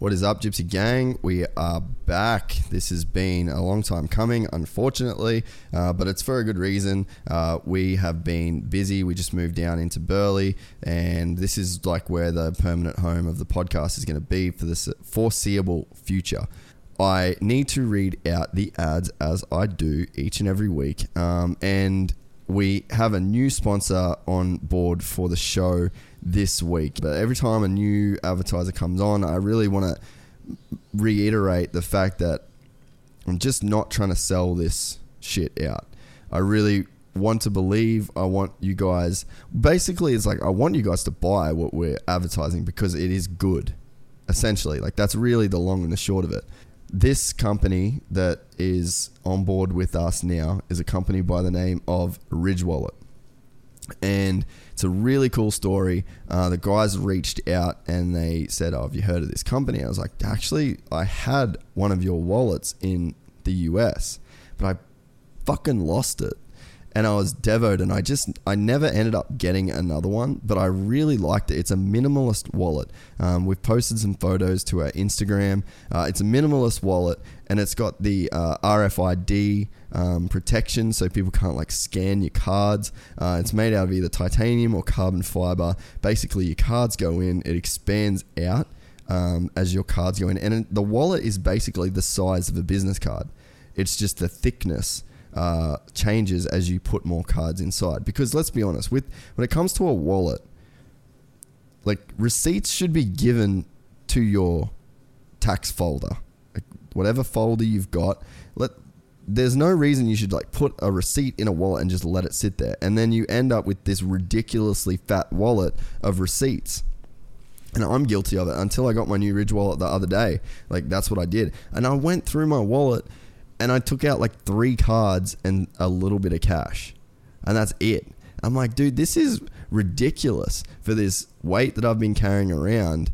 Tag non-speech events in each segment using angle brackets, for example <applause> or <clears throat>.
What is up, Gypsy Gang? We are back. This has been a long time coming, unfortunately, uh, but it's for a good reason. Uh, we have been busy. We just moved down into Burleigh, and this is like where the permanent home of the podcast is going to be for the foreseeable future. I need to read out the ads as I do each and every week. Um, and we have a new sponsor on board for the show this week. But every time a new advertiser comes on, I really want to reiterate the fact that I'm just not trying to sell this shit out. I really want to believe. I want you guys. Basically, it's like I want you guys to buy what we're advertising because it is good. Essentially, like that's really the long and the short of it. This company that is on board with us now is a company by the name of Ridge Wallet. And it's a really cool story. Uh, the guys reached out and they said, "Oh, have you heard of this company?" I was like, "Actually, I had one of your wallets in the US, but I fucking lost it." And I was devoed and I just I never ended up getting another one but I really liked it. It's a minimalist wallet. Um, we've posted some photos to our Instagram. Uh, it's a minimalist wallet and it's got the uh, RFID um, protection so people can't like scan your cards. Uh, it's made out of either titanium or carbon fiber. Basically your cards go in it expands out um, as your cards go in and the wallet is basically the size of a business card. It's just the thickness uh, changes as you put more cards inside. Because let's be honest, with when it comes to a wallet, like receipts should be given to your tax folder, like whatever folder you've got. Let there's no reason you should like put a receipt in a wallet and just let it sit there, and then you end up with this ridiculously fat wallet of receipts. And I'm guilty of it until I got my new Ridge wallet the other day. Like that's what I did, and I went through my wallet and I took out like three cards and a little bit of cash, and that's it. I'm like, dude, this is ridiculous for this weight that I've been carrying around.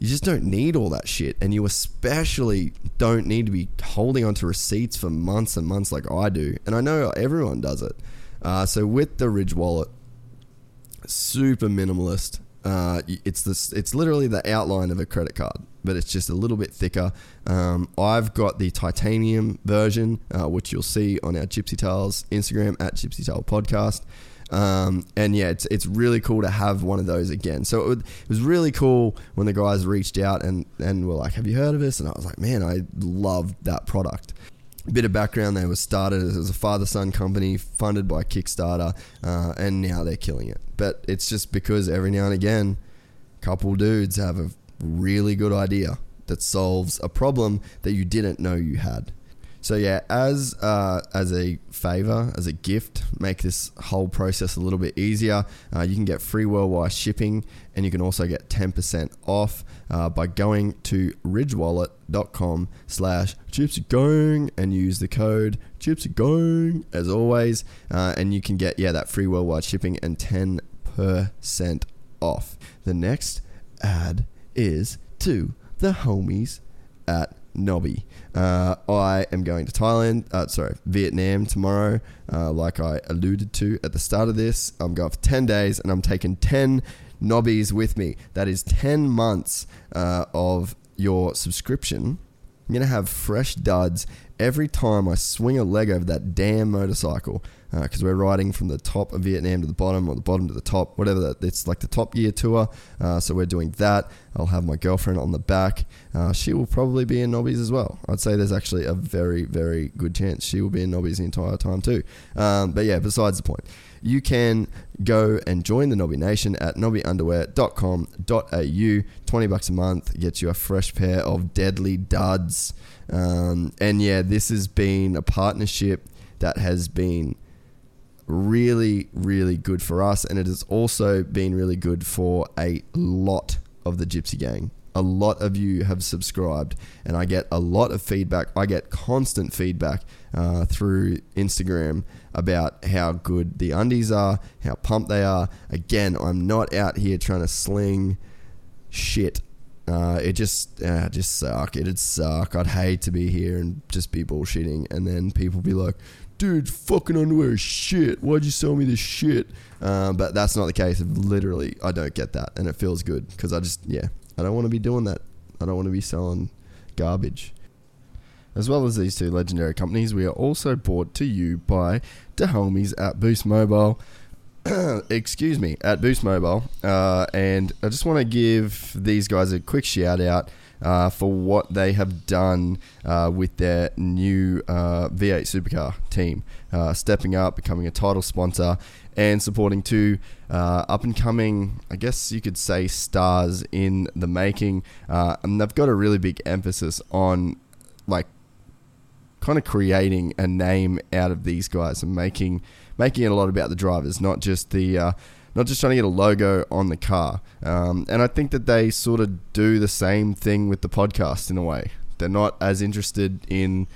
You just don't need all that shit, and you especially don't need to be holding onto receipts for months and months like I do. And I know everyone does it. Uh, so with the Ridge wallet, super minimalist. Uh, it's this. It's literally the outline of a credit card, but it's just a little bit thicker. Um, I've got the titanium version, uh, which you'll see on our Gypsy Tales Instagram at Gypsy Tale Podcast. Um, and yeah, it's it's really cool to have one of those again. So it, would, it, was really cool when the guys reached out and and were like, "Have you heard of this?" And I was like, "Man, I loved that product." bit of background they were started as a father son company funded by kickstarter uh, and now they're killing it but it's just because every now and again a couple dudes have a really good idea that solves a problem that you didn't know you had so yeah, as uh, as a favor, as a gift, make this whole process a little bit easier. Uh, you can get free worldwide shipping, and you can also get 10% off uh, by going to ridgewallet.com slash gypsygang and use the code gypsygang as always, uh, and you can get yeah that free worldwide shipping and 10% off. The next ad is to the homies at Knobby. Uh, I am going to Thailand, uh, sorry, Vietnam tomorrow, uh, like I alluded to at the start of this. I'm going for 10 days and I'm taking 10 knobbies with me. That is 10 months uh, of your subscription, I'm going to have fresh duds every time I swing a leg over that damn motorcycle because uh, we're riding from the top of Vietnam to the bottom or the bottom to the top, whatever that. It's like the top gear tour. Uh, so we're doing that. I'll have my girlfriend on the back. Uh, she will probably be in Knobbies as well. I'd say there's actually a very, very good chance she will be in Knobbies the entire time too. Um, but yeah, besides the point you can go and join the Knobby Nation at knobbyunderwear.com.au. 20 bucks a month gets you a fresh pair of deadly duds. Um, and yeah, this has been a partnership that has been really, really good for us. And it has also been really good for a lot of the Gypsy Gang. A lot of you have subscribed, and I get a lot of feedback. I get constant feedback uh, through Instagram about how good the undies are, how pumped they are. Again, I'm not out here trying to sling shit. Uh, it just uh, just suck. It'd suck. I'd hate to be here and just be bullshitting, and then people be like, dude, fucking underwear is shit. Why'd you sell me this shit? Um, but that's not the case. Literally, I don't get that, and it feels good because I just, yeah, I don't want to be doing that. I don't want to be selling garbage. As well as these two legendary companies, we are also brought to you by the homies at Boost Mobile. <coughs> Excuse me, at Boost Mobile. Uh, and I just want to give these guys a quick shout out uh, for what they have done uh, with their new uh, V8 supercar team, uh, stepping up, becoming a title sponsor, and supporting two uh, up and coming, I guess you could say, stars in the making. Uh, and they've got a really big emphasis on like kind of creating a name out of these guys and making making it a lot about the drivers, not just the not just trying to get a logo on the car. Um, and I think that they sort of do the same thing with the podcast in a way. They're not as interested in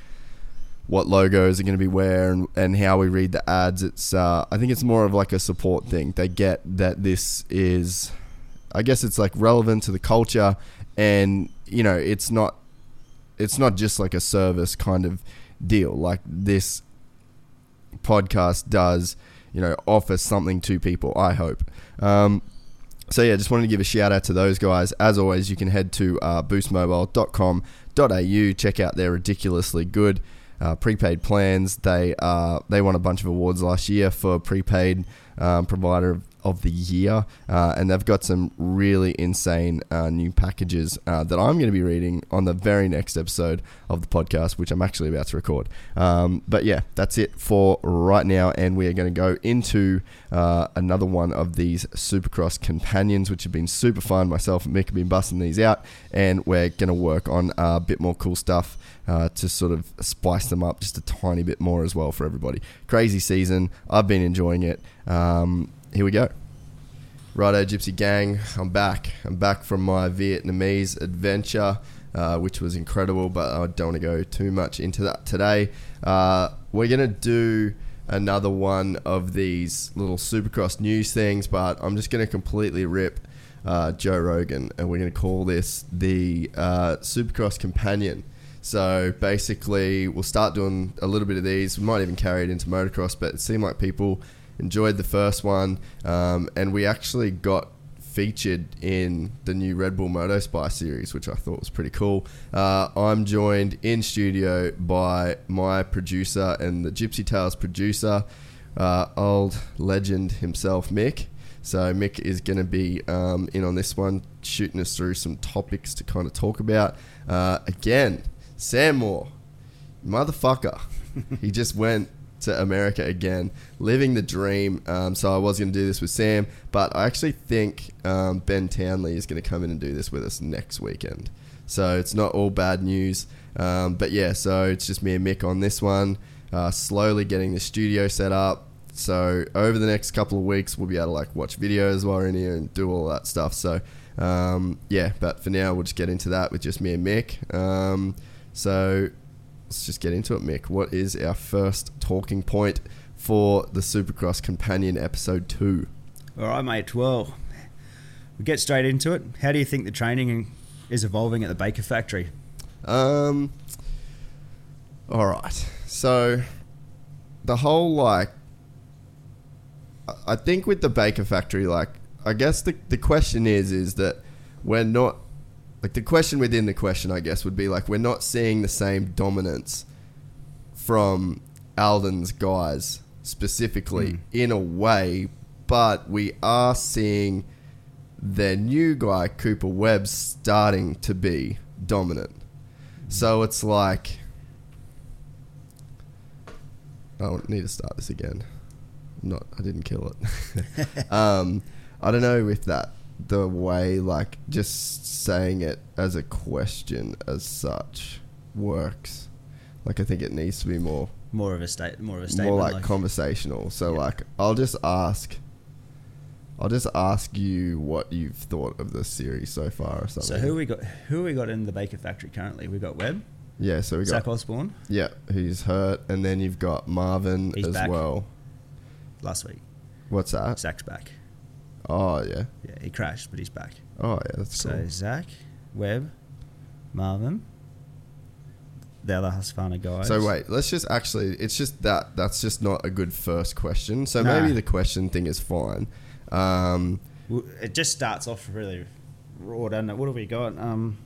what logos are going to be where and, and how we read the ads. It's uh, I think it's more of like a support thing. They get that this is, I guess it's like relevant to the culture, and you know it's not, it's not just like a service kind of deal. Like this podcast does you know, offer something to people, I hope. Um, so yeah, just wanted to give a shout out to those guys. As always, you can head to uh, boostmobile.com.au, check out their ridiculously good uh, prepaid plans. They uh, they won a bunch of awards last year for prepaid um, provider of the year, uh, and they've got some really insane uh, new packages uh, that I'm going to be reading on the very next episode of the podcast, which I'm actually about to record. Um, but yeah, that's it for right now, and we are going to go into uh, another one of these Supercross companions, which have been super fun. Myself and Mick have been busting these out, and we're going to work on a bit more cool stuff. Uh, to sort of spice them up just a tiny bit more as well for everybody. Crazy season. I've been enjoying it. Um, here we go. Righto, Gypsy Gang, I'm back. I'm back from my Vietnamese adventure, uh, which was incredible, but I don't want to go too much into that today. Uh, we're going to do another one of these little Supercross news things, but I'm just going to completely rip uh, Joe Rogan, and we're going to call this the uh, Supercross Companion. So basically, we'll start doing a little bit of these. We might even carry it into motocross, but it seemed like people enjoyed the first one, um, and we actually got featured in the new Red Bull Moto Spy series, which I thought was pretty cool. Uh, I'm joined in studio by my producer and the Gypsy Tales producer, uh, old legend himself, Mick. So Mick is going to be um, in on this one, shooting us through some topics to kind of talk about. Uh, again, Sam Moore, motherfucker. <laughs> he just went to America again, living the dream. Um, so I was going to do this with Sam, but I actually think um, Ben Townley is going to come in and do this with us next weekend. So it's not all bad news. Um, but yeah, so it's just me and Mick on this one, uh, slowly getting the studio set up. So over the next couple of weeks, we'll be able to like watch videos while we're in here and do all that stuff. So um, yeah, but for now, we'll just get into that with just me and Mick. Um, so let's just get into it, Mick. What is our first talking point for the Supercross Companion Episode 2? All right, mate. Well, we get straight into it. How do you think the training is evolving at the Baker factory? Um, all right. So, the whole, like, I think with the Baker factory, like, I guess the, the question is, is that we're not like the question within the question, I guess, would be like we're not seeing the same dominance from Aldon's guys specifically Mm. in a way, but we are seeing their new guy Cooper Webb starting to be dominant. So it's like I need to start this again. Not I didn't kill it. <laughs> um, I don't know if that the way like just saying it as a question as such works. Like I think it needs to be more More of a state, more of a statement. more like, conversational. So Yeah. like I'll just ask I'll just ask you what you've thought of the series so far or something. so who we got? Who we got in the Baker factory currently? We got Webb, Yeah, so we got Zach Osborne Yeah, who's hurt and then you've got Marvin He's as back. well. last week. What's that? Zach's back. Oh yeah. Yeah, he crashed, but he's back. Oh yeah, that's So cool. Zach, Webb, Marvin, the other Husqvarna guys. So wait, let's just actually it's just that that's just not a good first question. So Nah. maybe the question thing is fine. Um It just starts off really raw, doesn't it? What have we got? Um,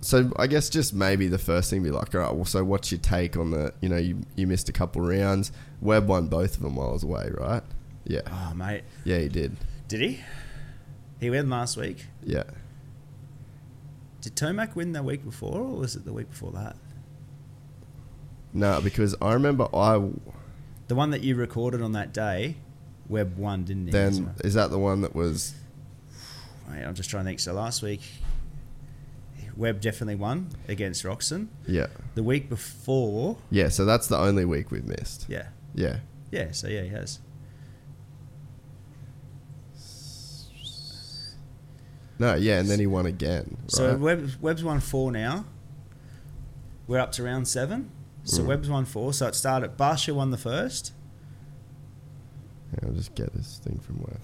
So I guess just maybe the first thing be like, all right, well, so what's your take on the, you know, you, you missed a couple rounds. Webb won both of them while I was away, right? Yeah. oh mate, Yeah, he did. did he? He won last week. Yeah. Did Tomac win the week before, or was it the week before that? No, because I remember I The one that you recorded on that day, Webb won, didn't he? then, That's is that the one that was. Mate, I'm just trying to think. So last week, Webb definitely won against Roczen. yeah. The week before, Yeah, so that's the only week we've missed. yeah, Yeah. yeah. So yeah, he has. No, yeah, and then he won again. Right? So Webb, Webb's won four now. We're up to round seven. So Mm. Webb's won four. So it started. Barcia won the first. Yeah, I'll just get this thing from where.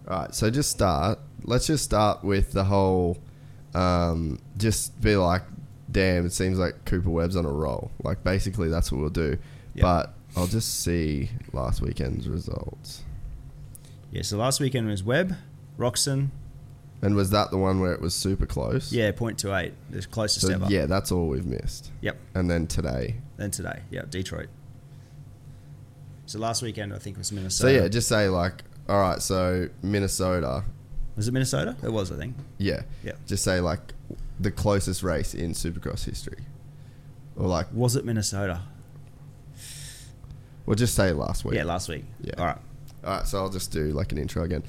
All right, so just start. Let's just start with the whole. Um, just be like, damn, it seems like Cooper Webb's on a roll. Like, basically, that's what we'll do. Yep. But I'll just see last weekend's results. Yeah. So last weekend was Webb, Roczen. And was that the one where it was super close? Yeah, point two eight. The closest So ever. yeah, that's all we've missed. Yep. And then today. Then today, yeah, Detroit. So last weekend I think was Minnesota. So yeah, just say like, all right, so Minnesota. was it Minnesota? It was, I think. Yeah. Yeah. Just say like the closest race in Supercross history, or like, Was it Minnesota? well, just say last week. Yeah, last week. Yeah. All right. All right, so I'll just do like an intro again.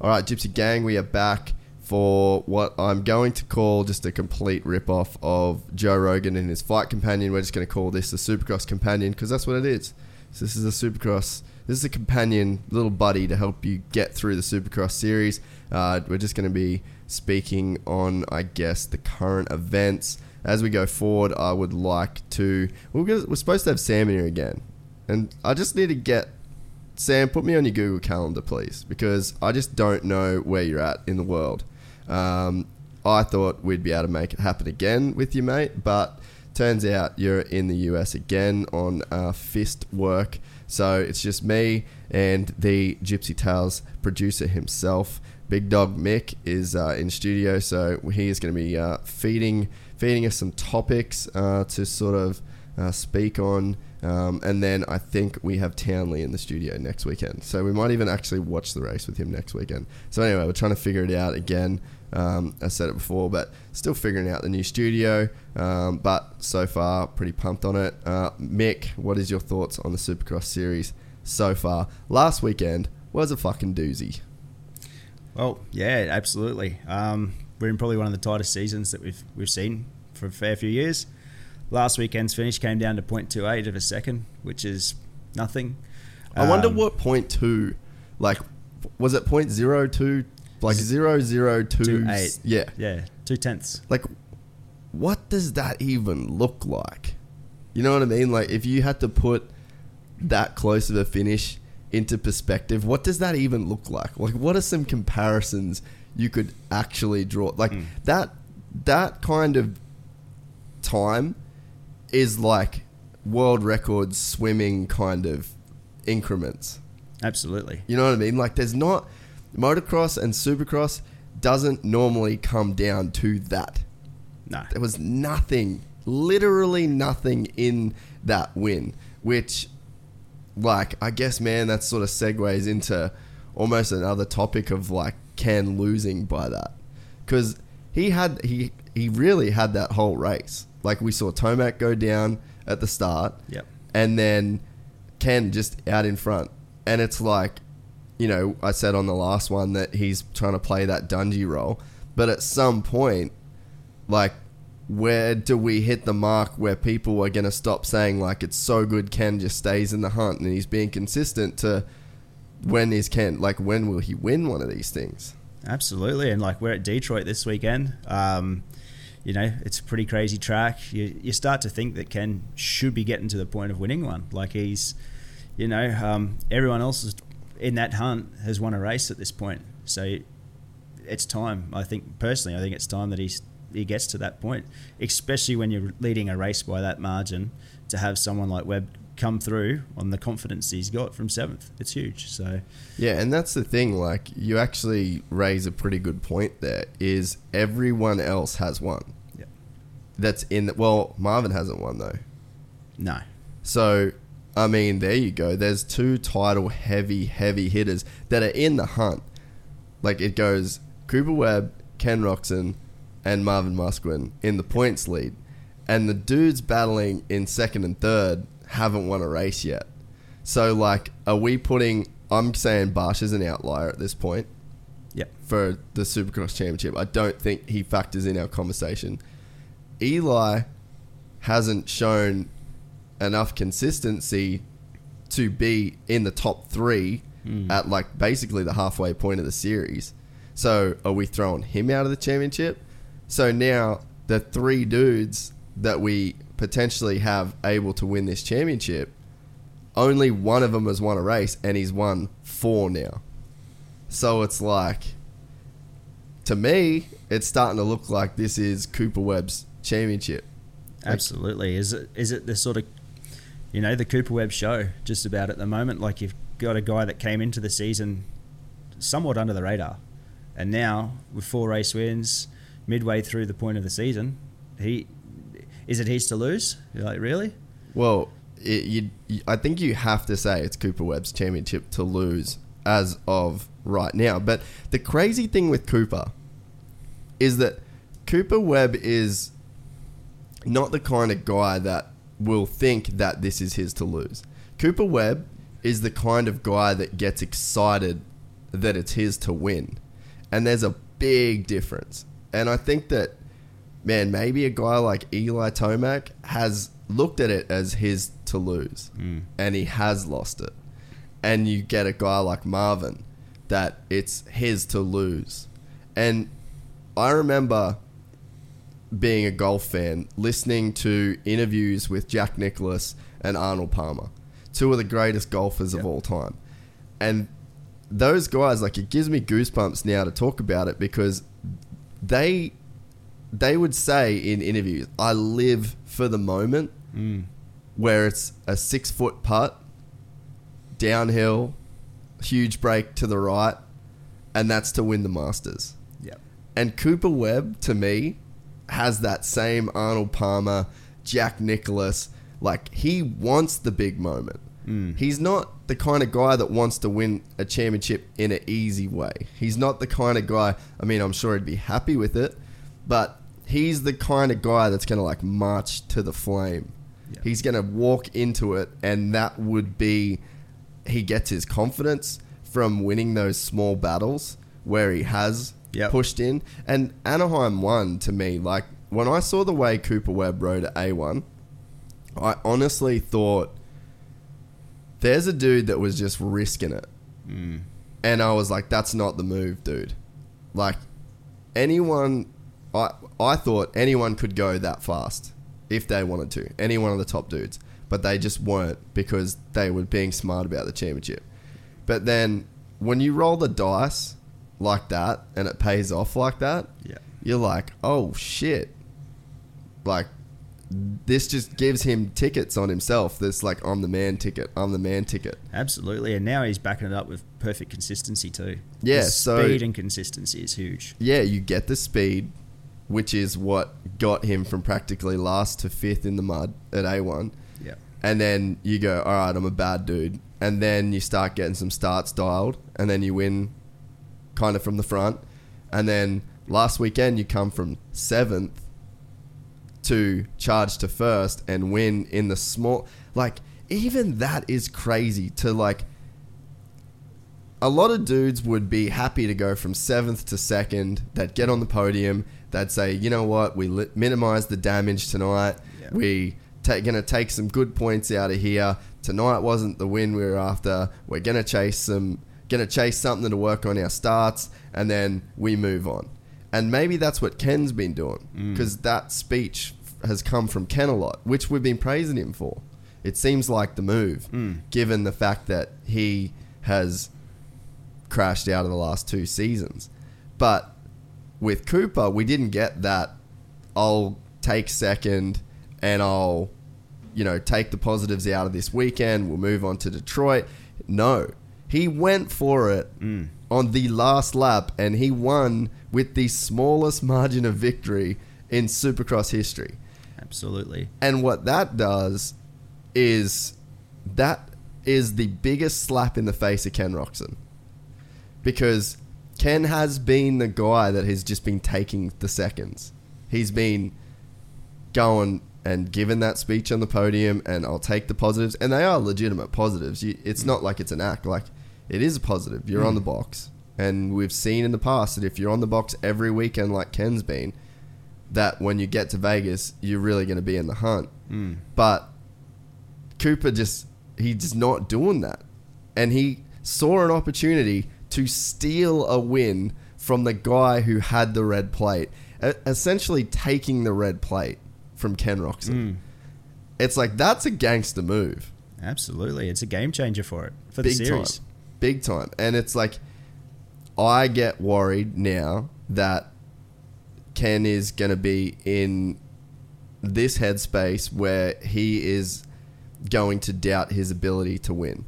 All right, Gypsy Gang, we are back for what I'm going to call just a complete rip-off of Joe Rogan and his fight companion. We're just going to call this the Supercross companion because that's what it is. So this is a Supercross. This is a companion, little buddy to help you get through the Supercross series. Uh, we're just going to be speaking on, I guess, the current events. As we go forward, I would like to. We're, gonna, we're supposed to have Sam in here again, and I just need to get Sam, put me on your Google Calendar, please, because I just don't know where you're at in the world. Um, I thought we'd be able to make it happen again with you, mate, but turns out you're in the US again on uh, fist work. So it's just me and the Gypsy Tales producer himself. Big Dog Mick is uh, in studio, so he is going to be uh, feeding feeding us some topics uh, to sort of uh, speak on. Um, and then I think we have Townley in the studio next weekend. So we might even actually watch the race with him next weekend. So anyway, we're trying to figure it out again. Um, I said it before, but still figuring out the new studio. Um, but so far, pretty pumped on it. Uh, Mick, what is your thoughts on the Supercross series so far? Last weekend was a fucking doozy. Well, yeah, absolutely. Um, we're in probably one of the tightest seasons that we've we've seen for a fair few years. Last weekend's finish came down to 0.28 of a second, which is nothing. I wonder Um, what point two, like, was it point zero two, like zero zero two? Two. Yeah, Yeah, two tenths. like what does that even look like? You know what I mean? Like if you had to put that close of a finish into perspective, what does that even look like? Like, what are some comparisons you could actually draw? Like hmm. that that kind of time is like world record swimming kind of increments. Absolutely. You know what I mean? Like there's not motocross and supercross doesn't normally come down to that. No. There was nothing, literally nothing in that win, which like I guess man that sort of segues into almost another topic of like Ken losing by that. Cuz he had he he really had that whole race. Like we saw Tomac go down at the start Yep. and then Ken just out in front. And it's like, you know, I said on the last one that he's trying to play that Dungey role, but at some point, like, where do we hit the mark where people are going to stop saying like it's so good Ken just stays in the hunt and he's being consistent to when is Ken like when will he win one of these things? Absolutely, and like we're at Detroit this weekend. Um, you know, it's a pretty crazy track. You, you start to think that Ken should be getting to the point of winning one. Like he's, you know, um, everyone else is in that hunt has won a race at this point. So it's time. I think personally, I think it's time that he's he gets to that point, especially when you're leading a race by that margin. To have someone like Webb come through on the confidence he's got from seventh, it's huge. So Yeah, and that's the thing. Like, you actually raise a pretty good point there. Is everyone else has won? Yep. That's in. The, well, Marvin hasn't won though. no, So, I mean, there you go. There's two title heavy, heavy hitters that are in the hunt. Like it goes Cooper Webb, Ken Roczen, and Marvin Musquin in the points lead, and the dudes battling in second and third haven't won a race yet. So, like, are we putting? I'm saying Barsh is an outlier at this point yep. for the Supercross Championship. I don't think he factors in our conversation. Eli hasn't shown enough consistency to be in the top three hmm. at like basically the halfway point of the series. So are we throwing him out of the championship? So now the three dudes that we potentially have able to win this championship, only one of them has won a race and he's won four now. So it's like, to me, it's starting to look like this is Cooper Webb's championship. Absolutely. Is it is it the sort of you know the Cooper Webb show just about at the moment? Like you've got a guy that came into the season somewhat under the radar, and now with four race wins, midway through the point of the season, he is it his to lose? You're like really? Well, it, you, I think you have to say it's Cooper Webb's championship to lose as of right now. But the crazy thing with Cooper is that Cooper Webb is not the kind of guy that will think that this is his to lose. Cooper Webb is the kind of guy that gets excited that it's his to win. And there's a big difference. And I think that, man, maybe a guy like Eli Tomac has looked at it as his to lose. Hmm. And he has lost it. And you get a guy like Marvin that it's his to lose. And I remember being a golf fan, listening to interviews with Jack Nicklaus and Arnold Palmer, two of the greatest golfers of all time. And those guys, like, it gives me goosebumps now to talk about it because they they would say in interviews, "I live for the moment mm. where it's a six foot putt, downhill, huge break to the right, and that's to win the Masters." Yep. And Cooper Webb, to me, has that same Arnold Palmer, Jack Nicklaus. Like, he wants the big moment. Hmm. He's not the kind of guy that wants to win a championship in an easy way. He's not the kind of guy, I mean, I'm sure he'd be happy with it, but he's the kind of guy that's going to, like, march to the flame. Yeah. He's going to walk into it, and that would be, he gets his confidence from winning those small battles where he has Yep. pushed in. And Anaheim one to me. Like when I saw the way Cooper Webb rode at A1, I honestly thought there's a dude that was just risking it. Mm. And I was like, that's not the move, dude. Like anyone I I thought anyone could go that fast if they wanted to. Any one of the top dudes. But they just weren't because they were being smart about the championship. But then when you roll the dice like that and it pays off like that, Yeah. you're like, oh shit. Like, this just gives him tickets on himself. This like, I'm the man ticket. I'm the man ticket. Absolutely, and now he's backing it up with perfect consistency too. Yeah, His so- speed and consistency is huge. Yeah, you get the speed, which is what got him from practically last to fifth in the mud at A1. Yeah, And then you go, all right, I'm a bad dude. And then you start getting some starts dialed, and then you win kind of from the front. And then last weekend, you come from seventh to charge to first and win in the small. Like, even that is crazy to like. A lot of dudes would be happy to go from seventh to second. They'd get on the podium. They'd say, you know what, we li- minimize the damage tonight. Yeah. We ta- gonna take some good points out of here. Tonight wasn't the win we were after. We're gonna chase some, gonna chase something to work on our starts, and then we move on. And maybe that's what Ken's been doing mm. because that speech has come from Ken a lot, which we've been praising him for. It seems like the move, mm. given the fact that he has crashed out of the last two seasons. But with Cooper, we didn't get that. I'll take second and I'll, you know, take the positives out of this weekend. We'll move on to Detroit. No, he went for it mm. on the last lap and he won with the smallest margin of victory in Supercross history. absolutely. And what that does is that is the biggest slap in the face of Ken Roczen. Because Ken has been the guy that has just been taking the seconds. He's been going and giving that speech on the podium, and I'll take the positives. And they are legitimate positives. You, it's mm. not like it's an act. Like, it is a positive. You're on the box. And we've seen in the past that if you're on the box every weekend, like Ken's been, that when you get to Vegas, you're really going to be in the hunt. Hmm. But Cooper just he's just not doing that, and he saw an opportunity to steal a win from the guy who had the red plate, essentially taking the red plate from Ken Roczen. Hmm. It's like that's a gangster move, Absolutely, it's a game changer for it for the series. time, big time, and it's like I get worried now that Ken is going to be in this headspace where he is going to doubt his ability to win.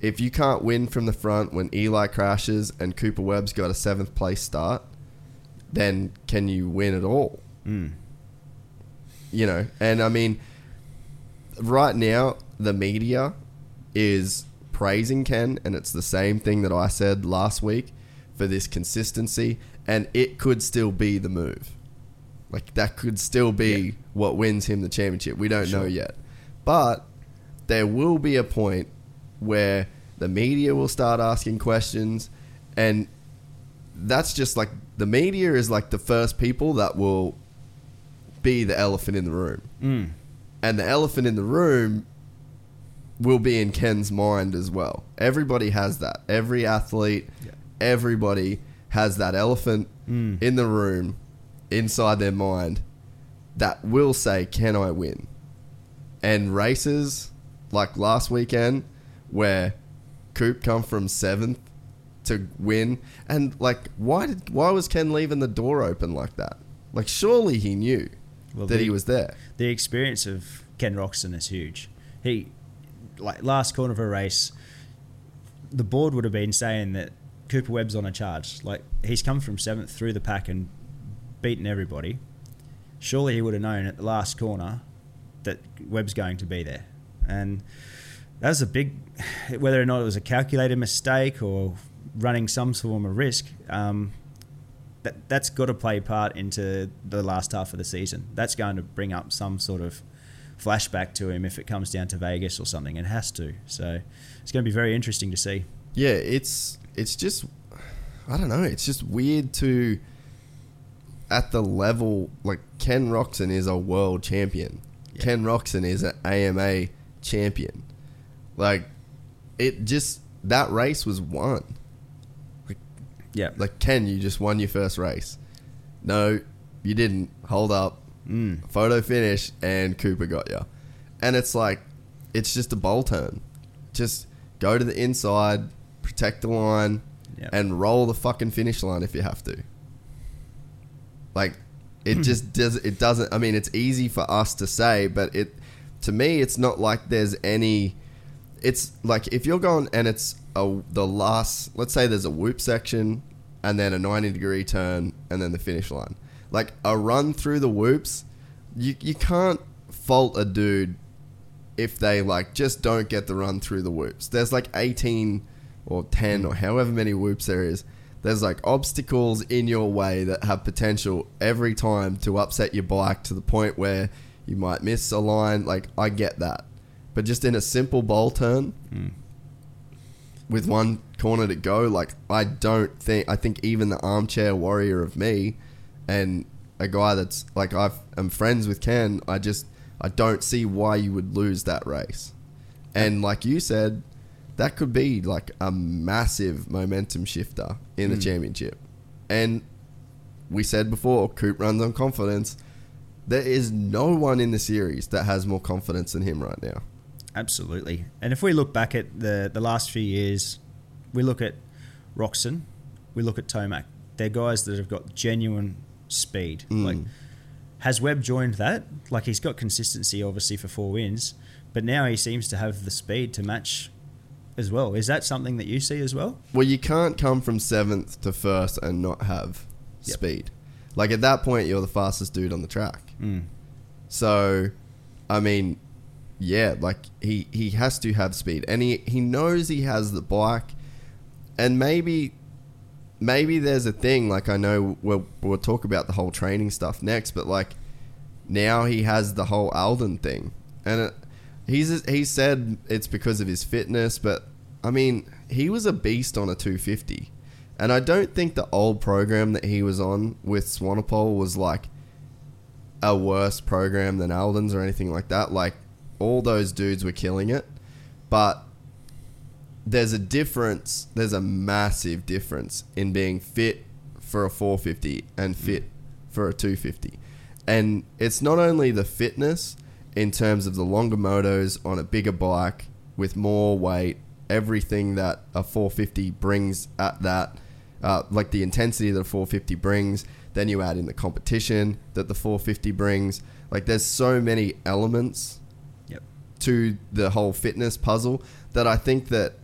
If you can't win from the front when Eli crashes and Cooper Webb's got a seventh place start, then can you win at all? Mm. You know, and I mean, right now, the media is praising Ken, and it's the same thing that I said last week for this consistency, and it could still be the move. Like, that could still be what wins him the championship. We don't know yet. But there will be a point where the media will start asking questions, and that's just like the media is like the first people that will be the elephant in the room. Mm. And the elephant in the room will be in Ken's mind as well. Everybody has that. Every athlete, everybody has that elephant mm. in the room inside their mind that will say, Can I win? And races like last weekend, where Coop come from seventh to win, and like, why did why was Ken leaving the door open like that? Like, surely he knew Well, that the- he was there. the experience of Ken Roczen is huge. He, like last corner of a race, the board would have been saying that Cooper Webb's on a charge. Like he's come from seventh through the pack and beaten everybody. Surely he would have known at the last corner that Webb's going to be there, and that was a big. Whether or not it was a calculated mistake or running some form of risk, um, that that's got to play part into the last half of the season. That's going to bring up some sort of flashback to him if it comes down to Vegas or something. It has to. So it's going to be very interesting to see. Yeah, it's it's just I don't know. It's just weird to at the level like Ken Roczen is a world champion. Yeah. Ken Roczen is an AMA champion. Like it just that race was won. Yeah. Like Ken, you just won your first race. No, you didn't. Hold up. Mm. Photo finish and Cooper got you. And it's like it's just a bowl turn. Just go to the inside, protect the line, Yep. and roll the fucking finish line if you have to. Like, it just does. It doesn't. I mean, it's easy for us to say, but it to me, it's not like there's any. It's like if you're going and it's a the last. Let's say there's a whoop section, and then a ninety degree turn, and then the finish line. Like a run through the whoops, you you can't fault a dude if they like just don't get the run through the whoops. There's like 18 or 10 or however many whoops there is. There's like obstacles in your way that have potential every time to upset your bike to the point where you might miss a line. Like I get that. But just in a simple bowl turn hmm. with one corner to go, like I don't think I think even the armchair warrior of me and a guy that's like I am friends with Ken, I just I don't see why you would lose that race. And like you said, that could be like a massive momentum shifter in the hmm. championship. And we said before, Coop runs on confidence. There is no one in the series that has more confidence than him right now. Absolutely. And if we look back at the the last few years, we look at Roczen, we look at Tomac. They're guys that have got genuine speed. Mm. Like has Webb joined that? Like he's got consistency obviously for four wins, but now he seems to have the speed to match as well. Is that something that you see as well? Well, you can't come from seventh to first and not have Yep. speed. Like at that point, you're the fastest dude on the track. Mm. So, I mean, yeah, like he he has to have speed, and he he knows he has the bike, and maybe maybe there's a thing like I know we'll we'll talk about the whole training stuff next, but like now he has the whole Aldon thing, and it, he's he said it's because of his fitness, but I mean he was a beast on a 250, and I don't think the old program that he was on with Swanepoel was like a worse program than Aldon's or anything like that. Like all those dudes were killing it, but there's a difference. There's a massive difference in being fit for a 450 and fit for a 250, and it's not only the fitness in terms of the longer motos on a bigger bike with more weight, everything that a 450 brings at that, uh, like the intensity that a 450 brings. Then you add in the competition that the 450 brings. Like there's so many elements Yep. to the whole fitness puzzle that I think that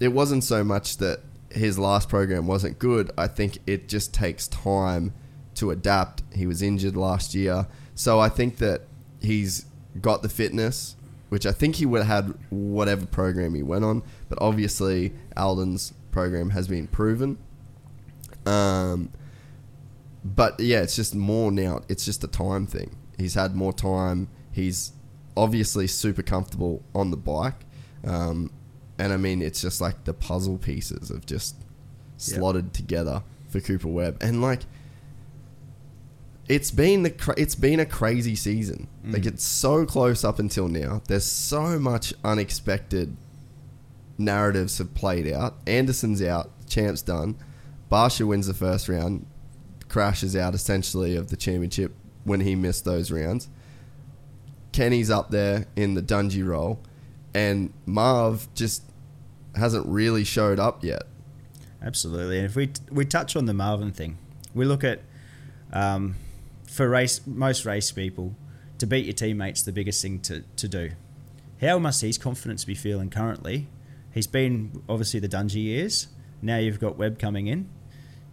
it wasn't so much that his last program wasn't good. I think it just takes time to adapt. He was injured last year. So I think that he's got the fitness, which I think he would have had whatever program he went on. But obviously, Aldon's program has been proven. Um, but yeah, it's just more now. It's just a time thing. He's had more time. He's obviously super comfortable on the bike. Um, and I mean, it's just like the puzzle pieces have just slotted together for Cooper Webb. And like, it's been the cra- it's been a crazy season. Mm. Like it's so close up until now. There's so much unexpected narratives have played out. Anderson's out, champ's done. Barcia wins the first round, crashes out essentially of the championship when he missed those rounds. Kenny's up there in the Dungey role, and Marv just hasn't really showed up yet. Absolutely. And if we we touch on the Marvin thing, we look at um, for race most race people to beat your teammates the biggest thing to, to do. How must his confidence be feeling currently? He's been obviously the Dungey years. Now you've got Webb coming in.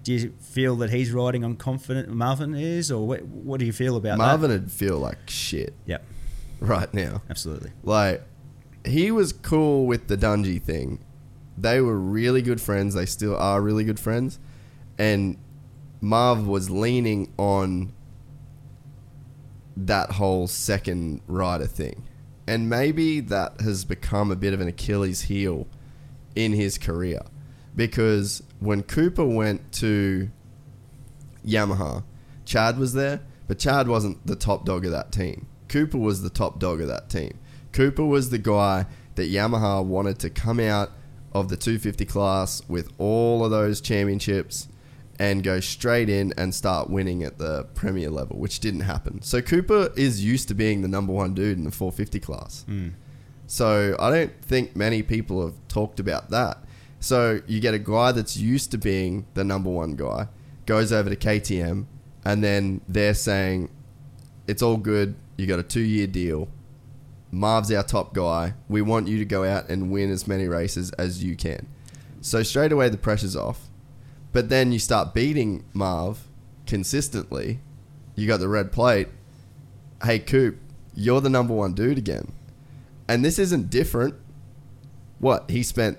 Do you feel that he's riding on confident Marvin is, or what, what do you feel about Marvin that? would feel like shit Yep, right now. absolutely. Like, he was cool with the Dungey thing. They were really good friends. They still are really good friends. And Marv was leaning on that whole second rider thing. And maybe that has become a bit of an Achilles heel in his career. Because when Cooper went to Yamaha, Chad was there, but Chad wasn't the top dog of that team. Cooper was the top dog of that team. Cooper was the guy that Yamaha wanted to come out of the 250 class with all of those championships and go straight in and start winning at the premier level, which didn't happen. So Cooper is used to being the number one dude in the 450 class. Hmm. So I don't think many people have talked about that. So you get a guy that's used to being the number one guy, goes over to KTM, and then they're saying, it's all good. You got a two year deal. Marv's our top guy. We want you to go out and win as many races as you can. So straight away the pressure's off. But then you start beating Marv consistently. You got the red plate. Hey Coop, you're the number one dude again. And this isn't different. What? He spent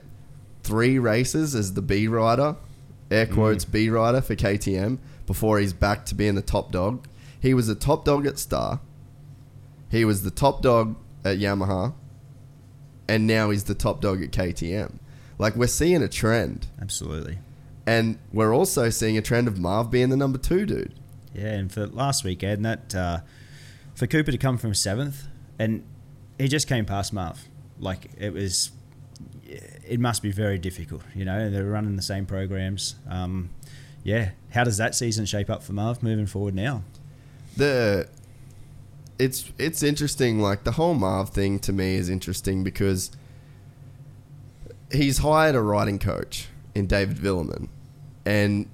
three races as the B rider, air mm. quotes B rider for KTM, before he's back to being the top dog. He was the top dog at Star. He was the top dog at Yamaha. And now he's the top dog at KTM. Like we're seeing a trend. Absolutely. And we're also seeing a trend of Marv being the number two dude. Yeah, and for last weekend, that uh, for Cooper to come from seventh, and he just came past Marv. Like it was, it must be very difficult. You know, they're running the same programs. Um, yeah, how does that season shape up for Marv moving forward now? the it's it's interesting like the whole Marv thing to me is interesting because he's hired a riding coach in David Vuillemin. And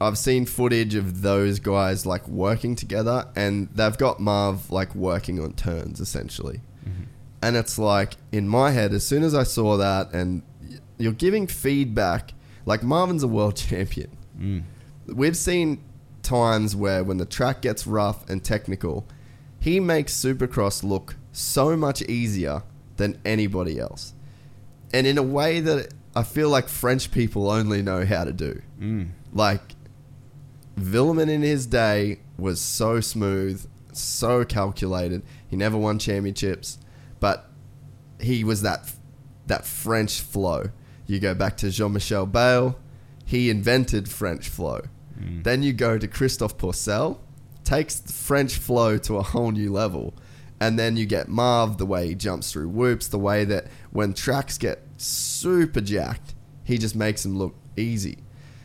I've seen footage of those guys like working together and they've got Marv like working on turns essentially. Mm-hmm. And it's like in my head as soon as I saw that and you're giving feedback like Marvin's a world <laughs> champion. Mm. We've seen times where when the track gets rough and technical, he makes Supercross look so much easier than anybody else. And in a way that I feel like French people only know how to do. Mm. Like, Vuillemin in his day was so smooth, so calculated. He never won championships, but he was that that French flow. You go back to Jean-Michel Bayle, he invented French flow. Mm. Then you go to Christophe Pourcel, takes the French flow to a whole new level. And then you get Marv, the way he jumps through whoops, the way that when tracks get super jacked, he just makes them look easy.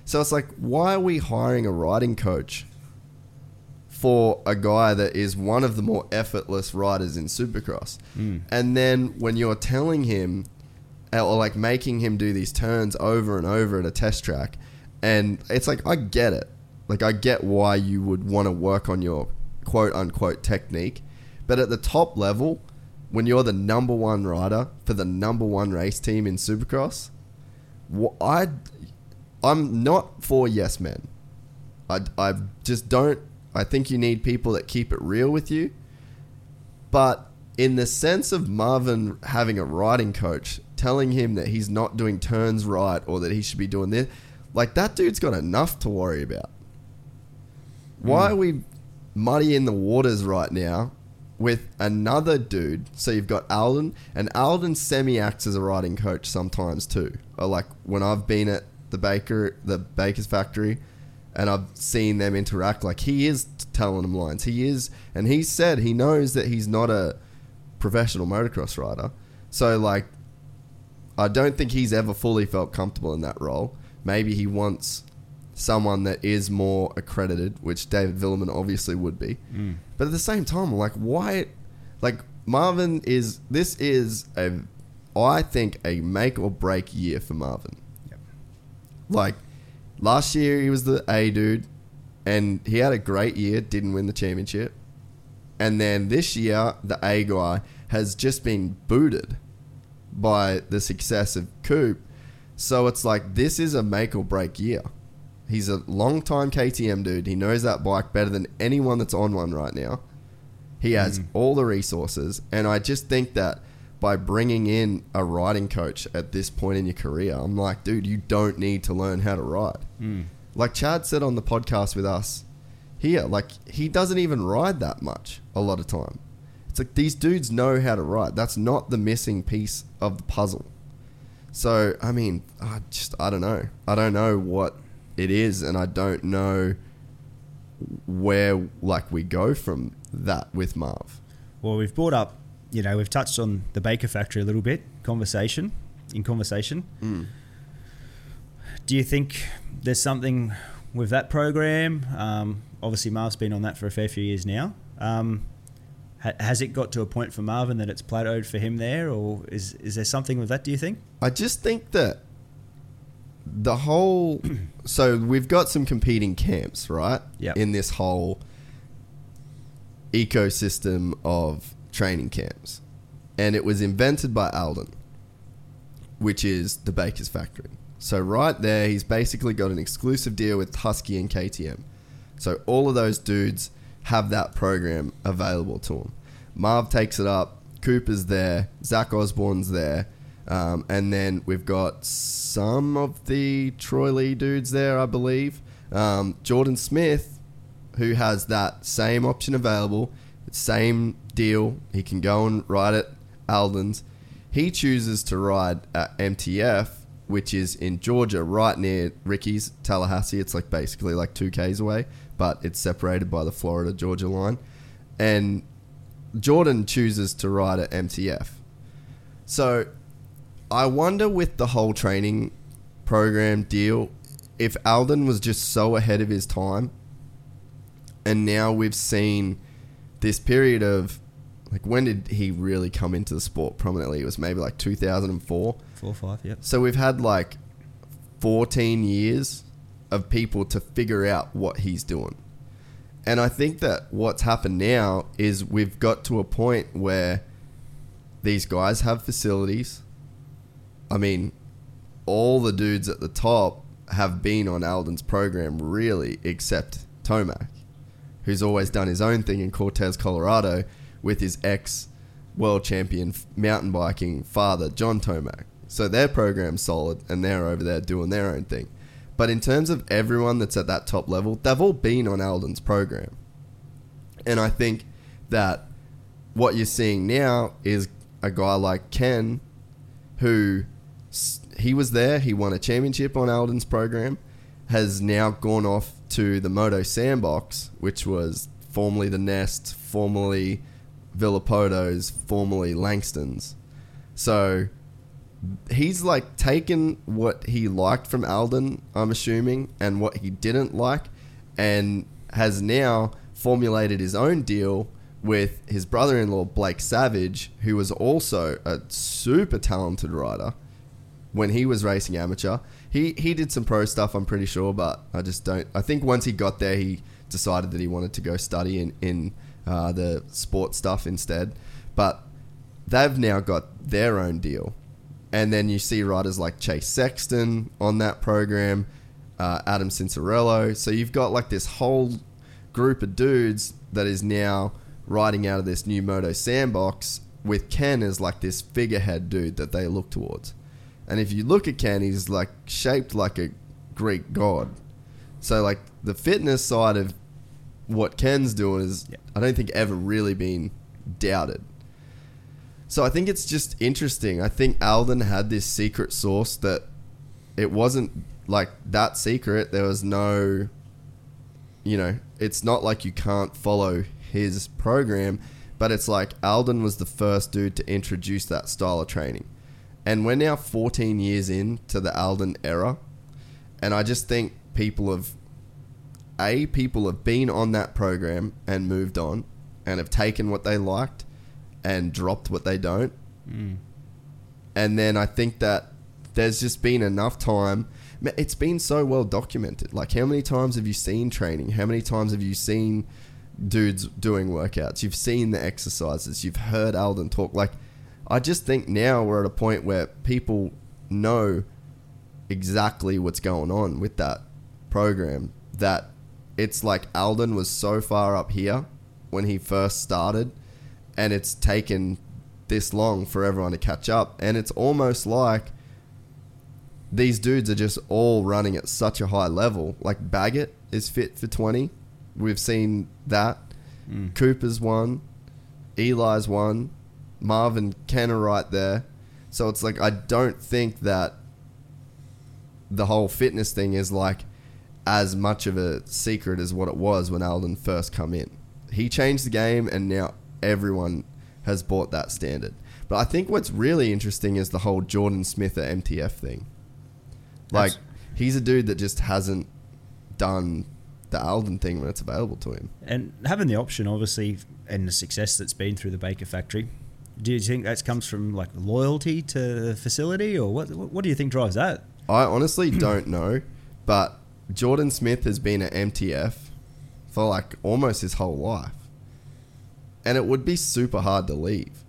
So it's like, why are we hiring a riding coach for a guy that is one of the more effortless riders in Supercross? Hmm. And then when you're telling him, or like making him do these turns over and over at a test track, and it's like, I get it. Like, I get why you would want to work on your quote unquote technique. But at the top level, when you're the number one rider for the number one race team in Supercross, I, I'm not for yes men. I, I just don't. I think you need people that keep it real with you. But in the sense of Marvin having a riding coach telling him that he's not doing turns right or that he should be doing this, like that dude's got enough to worry about. Why hmm. are we muddying the waters right now with another dude? So you've got Aldon, and Aldon semi acts as a riding coach sometimes too. Or like when I've been at the baker, the baker's factory, and I've seen them interact. Like he is telling them lines. He is, and he said he knows that he's not a professional motocross rider. So like, I don't think he's ever fully felt comfortable in that role. Maybe he wants someone that is more accredited, which David Vuillemin obviously would be. Mm. But at the same time, like, why? Like Marvin is this is a, I think a make or break year for Marvin. Yep. Like last year, he was the A dude, and he had a great year. Didn't win the championship, and then this year, the A guy has just been booted by the success of Coop. So it's like this is a make or break year. He's a long time KTM dude. He knows that bike better than anyone that's on one right now. He has hmm. all the resources, and I just think that by bringing in a riding coach at this point in your career, I'm like, dude, you don't need to learn how to ride. Hmm. Like Chad said on the podcast with us here, like he doesn't even ride that much a lot of time. It's like these dudes know how to ride. That's not the missing piece of the puzzle. So I mean, I just I don't know. I don't know what it is, and I don't know where like we go from that with Marv. Well, we've brought up, you know, we've touched on the Baker Factory a little bit, conversation, in conversation. Do you think there's something with that program? Um, obviously, Marv's been on that for a fair few years now. Um, ha- has it got to a point for Marvin that it's plateaued for him there, or is is there something with that? Do you think? I just think that the whole. so we've got some competing camps, right? Yep. In this whole ecosystem of training camps, and it was invented by Aldon, which is the Baker's Factory. So right there, he's basically got an exclusive deal with Husky and KTM. So all of those dudes have that program available to them. Marv takes it up. Cooper's there. Zach Osborne's there. Um, and then we've got some of the Troy Lee dudes there, I believe. Um, Jordan Smith, who has that same option available, same deal. He can go and ride at Aldon's. He chooses to ride at MTF, which is in Georgia, right near Ricky's, Tallahassee. It's like basically like two Ks away, but it's separated by the Florida Georgia line. And Jordan chooses to ride at MTF. So I wonder with the whole training program deal if Aldon was just so ahead of his time and now we've seen this period of like when did he really come into the sport prominently? It was maybe like 2004. Four or five, yep. So we've had like 14 years of people to figure out what he's doing. And I think that what's happened now is we've got to a point where these guys have facilities. I mean, all the dudes at the top have been on Aldon's program, really, except Tomac, who's always done his own thing in Cortez, Colorado, with his ex world champion mountain biking father, John Tomac. So their program's solid, and they're over there doing their own thing. But in terms of everyone that's at that top level, they've all been on Aldon's program. And I think that what you're seeing now is a guy like Ken, who he was there, he won a championship on Aldon's program, has now gone off to the Moto Sandbox, which was formerly the Nest, formerly Villopoto's, formerly Langston's. So he's like taken what he liked from Aldon, I'm assuming, and what he didn't like, and has now formulated his own deal with his brother in law, Blake Savage, who was also a super talented rider when he was racing amateur. He, he did some pro stuff, I'm pretty sure, but I just don't. I think once he got there, he decided that he wanted to go study in, in uh, the sport stuff instead. But they've now got their own deal. And then you see riders like Chase Sexton on that program, uh, Adam Cianciarulo. So you've got like this whole group of dudes that is now riding out of this new Moto sandbox with Ken as like this figurehead dude that they look towards. And if you look at Ken, he's like shaped like a Greek god. So like the fitness side of what Ken's doing is Yeah. I don't think ever really been doubted. So I think it's just interesting. I think Aldon had this secret source that it wasn't like that secret. There was no, you know, it's not like you can't follow his program, but it's like Aldon was the first dude to introduce that style of training. And we're now 14 years into the Aldon era. And I just think people have, A, people have been on that program and moved on and have taken what they liked and dropped what they don't. Mm. And then I think that there's just been enough time. It's been so well documented. Like, how many times have you seen training? How many times have you seen dudes doing workouts? You've seen the exercises. You've heard Aldon talk. Like, I just think now we're at a point where people know exactly what's going on with that program that it's like Aldon was so far up here when he first started and it's taken this long for everyone to catch up. And it's almost like these dudes are just all running at such a high level. Like Baggett is fit for 20 we've seen that. Mm. Cooper's one Eli's one Marvin Ken are right there so it's like I don't think that the whole fitness thing is like as much of a secret as what it was when Aldon first come in. He changed the game and now everyone has bought that standard. But I think what's really interesting is the whole Jordan Smith at MTF thing. Like Abs- he's a dude that just hasn't done the Aldon thing when it's available to him. And having the option, obviously, and the success that's been through the Baker factory, do you think that comes from like loyalty to the facility, or what? What do you think drives that? I honestly <clears throat> don't know, but Jordan Smith has been at MTF for like almost his whole life. And it would be super hard to leave.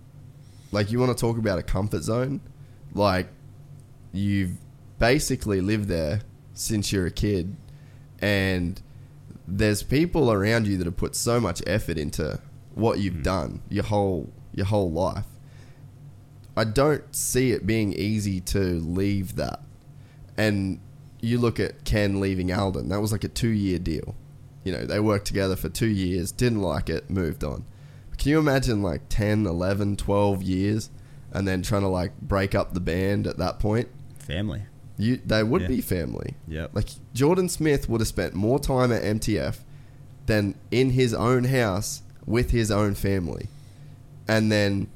Like, you want to talk about a comfort zone? Like, you've basically lived there since you're a kid, and there's people around you that have put so much effort into what you've mm. done your whole your whole life. I don't see it being easy to leave that. And you look at Ken leaving Aldon, that was like a two year deal. You know, they worked together for two years, didn't like it, moved on. Can you imagine like 10, 11, 12 years and then trying to like break up the band at that point? Family. You, they would Yeah. be family. Yeah. Like Jordan Smith would have spent more time at MTF than in his own house with his own family. And then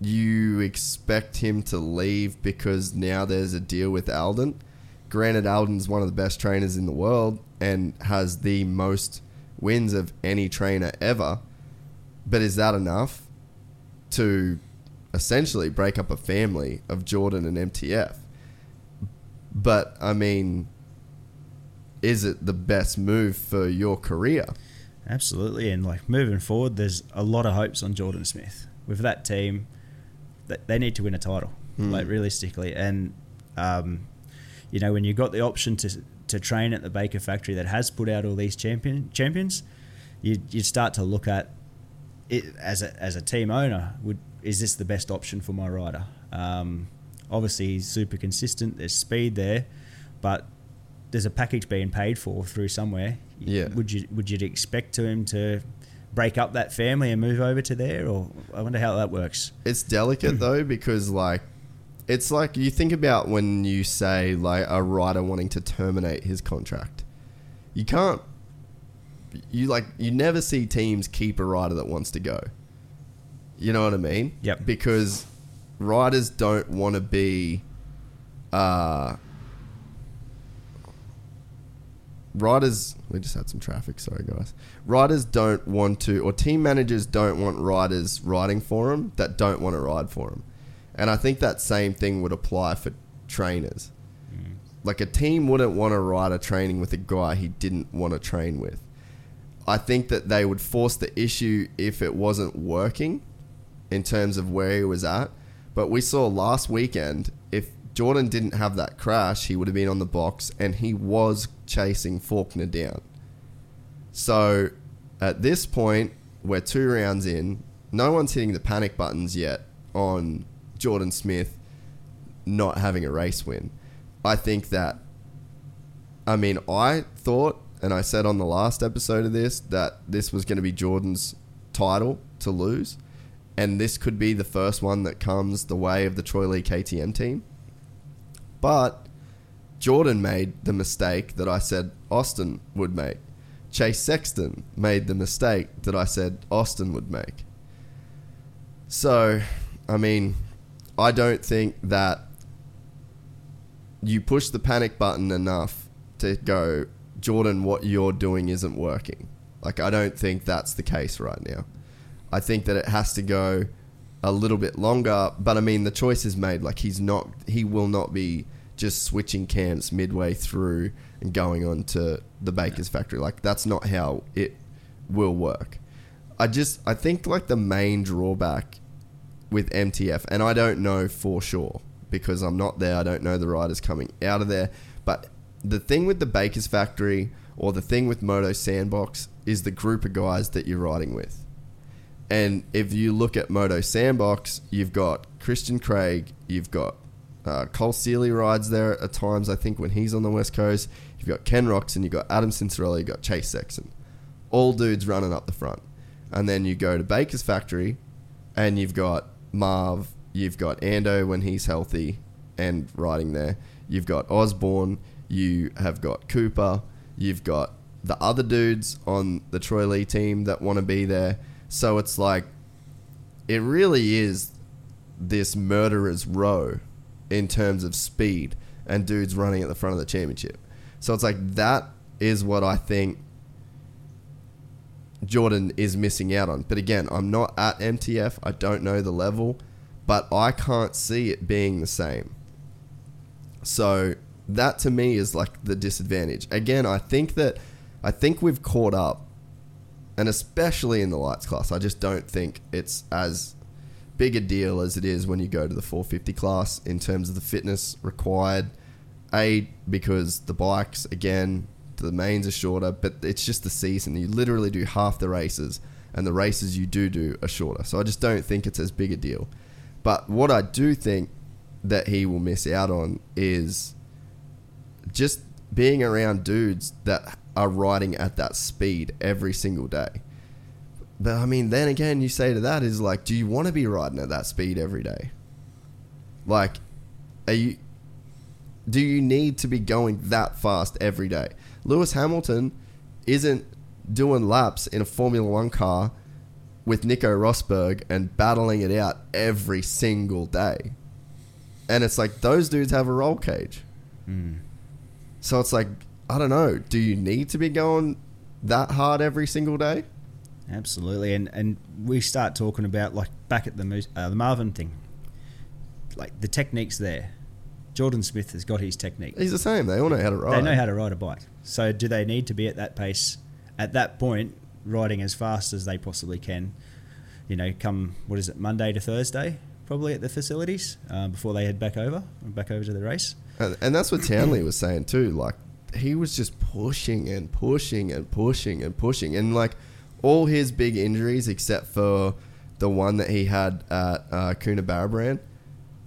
you expect him to leave because now there's a deal with Aldon. Granted, Aldon's one of the best trainers in the world and has the most wins of any trainer ever. But is that enough to essentially break up a family of Jordan and MTF? But I mean, is it the best move for your career? Absolutely, and like moving forward, there's a lot of hopes on Jordan Smith with that team. That they need to win a title, Hmm. like realistically, and um, you know when you've got the option to to train at the Baker factory that has put out all these champion champions, you you start to look at it as a as a team owner. Would is this the best option for my rider? Um, obviously, he's super consistent. There's speed there, but there's a package being paid for through somewhere. Yeah. Would you would you expect to him to break up that family and move over to there, or I wonder how that works. It's delicate though because like it's like you think about when you say like a rider wanting to terminate his contract. You can't you like you never see teams keep a rider that wants to go. You know what I mean? Yep. Because riders don't want to be uh riders we just had some traffic sorry guys. Riders don't want to or team managers don't want riders riding for them that don't want to ride for them and i think that same thing would apply for trainers. Mm. Like a team wouldn't want to ride a training with a guy he didn't want to train with. I think that they would force the issue if it wasn't working in terms of where he was at. But we saw last weekend if Jordan didn't have that crash, he would have been on the box and he was chasing Forkner down. So at this point, we're two rounds in. No one's hitting the panic buttons yet on Jordan Smith not having a race win. I think that, I mean, I thought, and I said on the last episode of this, that this was going to be Jordan's title to lose. And this could be the first one that comes the way of the Troy Lee KTM team. But Jordan made the mistake that I said Austin would make. Chase Sexton made the mistake that I said Austin would make. So, I mean, I don't think that you push the panic button enough to go, Jordan, what you're doing isn't working. Like, I don't think that's the case right now. I think that it has to go a little bit longer, but I mean, the choice is made. Like, he's not, he will not be just switching camps midway through and going on to the baker's factory. Like, that's not how it will work. I just, I think, like, the main drawback with MTF, and I don't know for sure because I'm not there. I don't know the riders coming out of there. But the thing with the Baker's Factory or the thing with Moto Sandbox is the group of guys that you're riding with. And if you look at Moto Sandbox, you've got Christian Craig, you've got uh, Cole Seely rides there at times, I think, when he's on the West Coast. You've got Ken Roczen, you've got Adam Cianciarulo, you've got Chase Sexton. All dudes running up the front. And then you go to Baker's Factory, and you've got Marv, you've got Ando when he's healthy and riding there. You've got Osborne, you have got Cooper, you've got the other dudes on the Troy Lee team that want to be there. So it's like, it really is this murderer's row in terms of speed and dudes running at the front of the championship. So it's like, that is what I think Jordan is missing out on. But again, I'm not at MTF. I don't know the level, but I can't see it being the same. So that to me is like the disadvantage. Again, I think that I think we've caught up, and especially in the lights class, I just don't think it's as big a deal as it is when you go to the 450 class in terms of the fitness required. A because the bikes again, the mains are shorter, but it's just the season. You literally do half the races, and the races you do do are shorter. So I just don't think it's as big a deal. But what I do think that he will miss out on is just being around dudes that are riding at that speed every single day. But I mean, then again, you say to that is like, do you want to be riding at that speed every day? Like, are you? Do you need to be going that fast every day? Lewis Hamilton isn't doing laps in a Formula One car with Nico Rosberg and battling it out every single day. And it's like those dudes have a roll cage. Mm. So it's like, I don't know, do you need to be going that hard every single day? Absolutely, and and we start talking about like back at the uh, the Marvin thing, like the techniques there. Jordan Smith has got his technique. He's the same. They all know how to ride. They know how to ride a bike. So do they need to be at that pace at that point, riding as fast as they possibly can? You know, come what is it, Monday to Thursday, probably at the facilities uh, before they head back over, back over to the race. And, and that's what Townley was saying too. Like he was just pushing and pushing and pushing and pushing, and like all his big injuries, except for the one that he had at uh, Coonabarabran,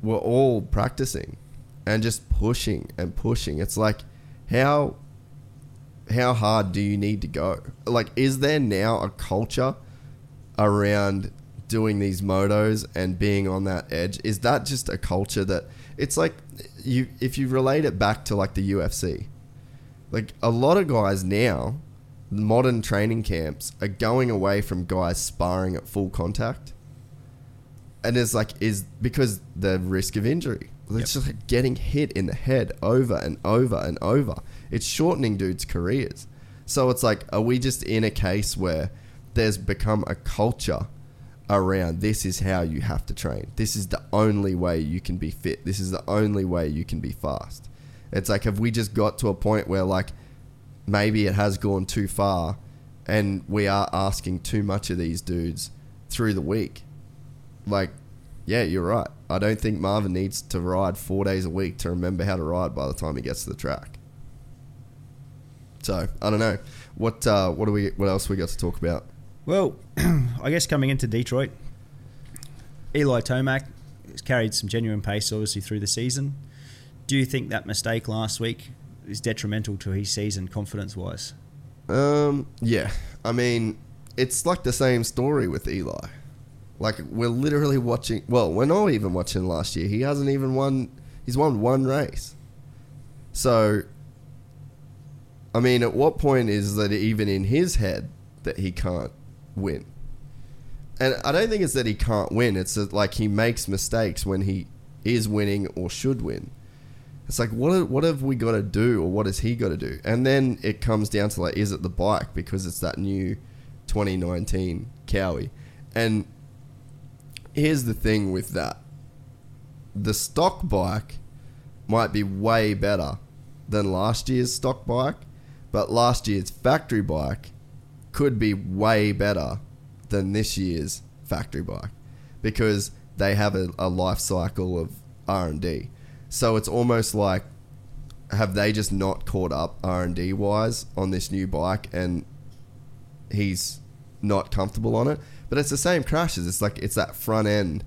were all practicing and just pushing and pushing. It's like how how hard do you need to go? Like, is there now a culture around doing these motos and being on that edge? Is that just a culture that it's like you if you relate it back to like the UFC? Like a lot of guys now, modern training camps are going away from guys sparring at full contact. And it's like is because the risk of injury. It's just like getting hit in the head over and over and over. It's shortening dudes' careers. So it's like, are we just in a case where there's become a culture around this is how you have to train. This is the only way you can be fit. This is the only way you can be fast. It's like, have we just got to a point where, like, maybe it has gone too far and we are asking too much of these dudes through the week? Like, yeah, you're right. I don't think Marvin needs to ride four days a week to remember how to ride by the time he gets to the track. So I don't know what uh, what do we what else we got to talk about. Well, <clears throat> I guess coming into Detroit, Eli Tomac has carried some genuine pace, obviously, through the season. Do you think that mistake last week is detrimental to his season confidence wise? Um, yeah, I mean it's like the same story with Eli. Like we're literally watching. Well, we're not even watching last year. He hasn't even won. He's won one race. So, I mean, at what point is that even in his head that he can't win? And I don't think it's that he can't win. It's that, like he makes mistakes when he is winning or should win. It's like what what have we got to do or what has he got to do? And then it comes down to like is it the bike because it's that new 2019 Kawi. And here's the thing with that. The stock bike might be way better than last year's stock bike, but last year's factory bike could be way better than this year's factory bike because they have a, a life cycle of R&D. So it's almost like have they just not caught up R&D wise on this new bike and he's not comfortable on it. But it's the same crashes. It's like it's that front end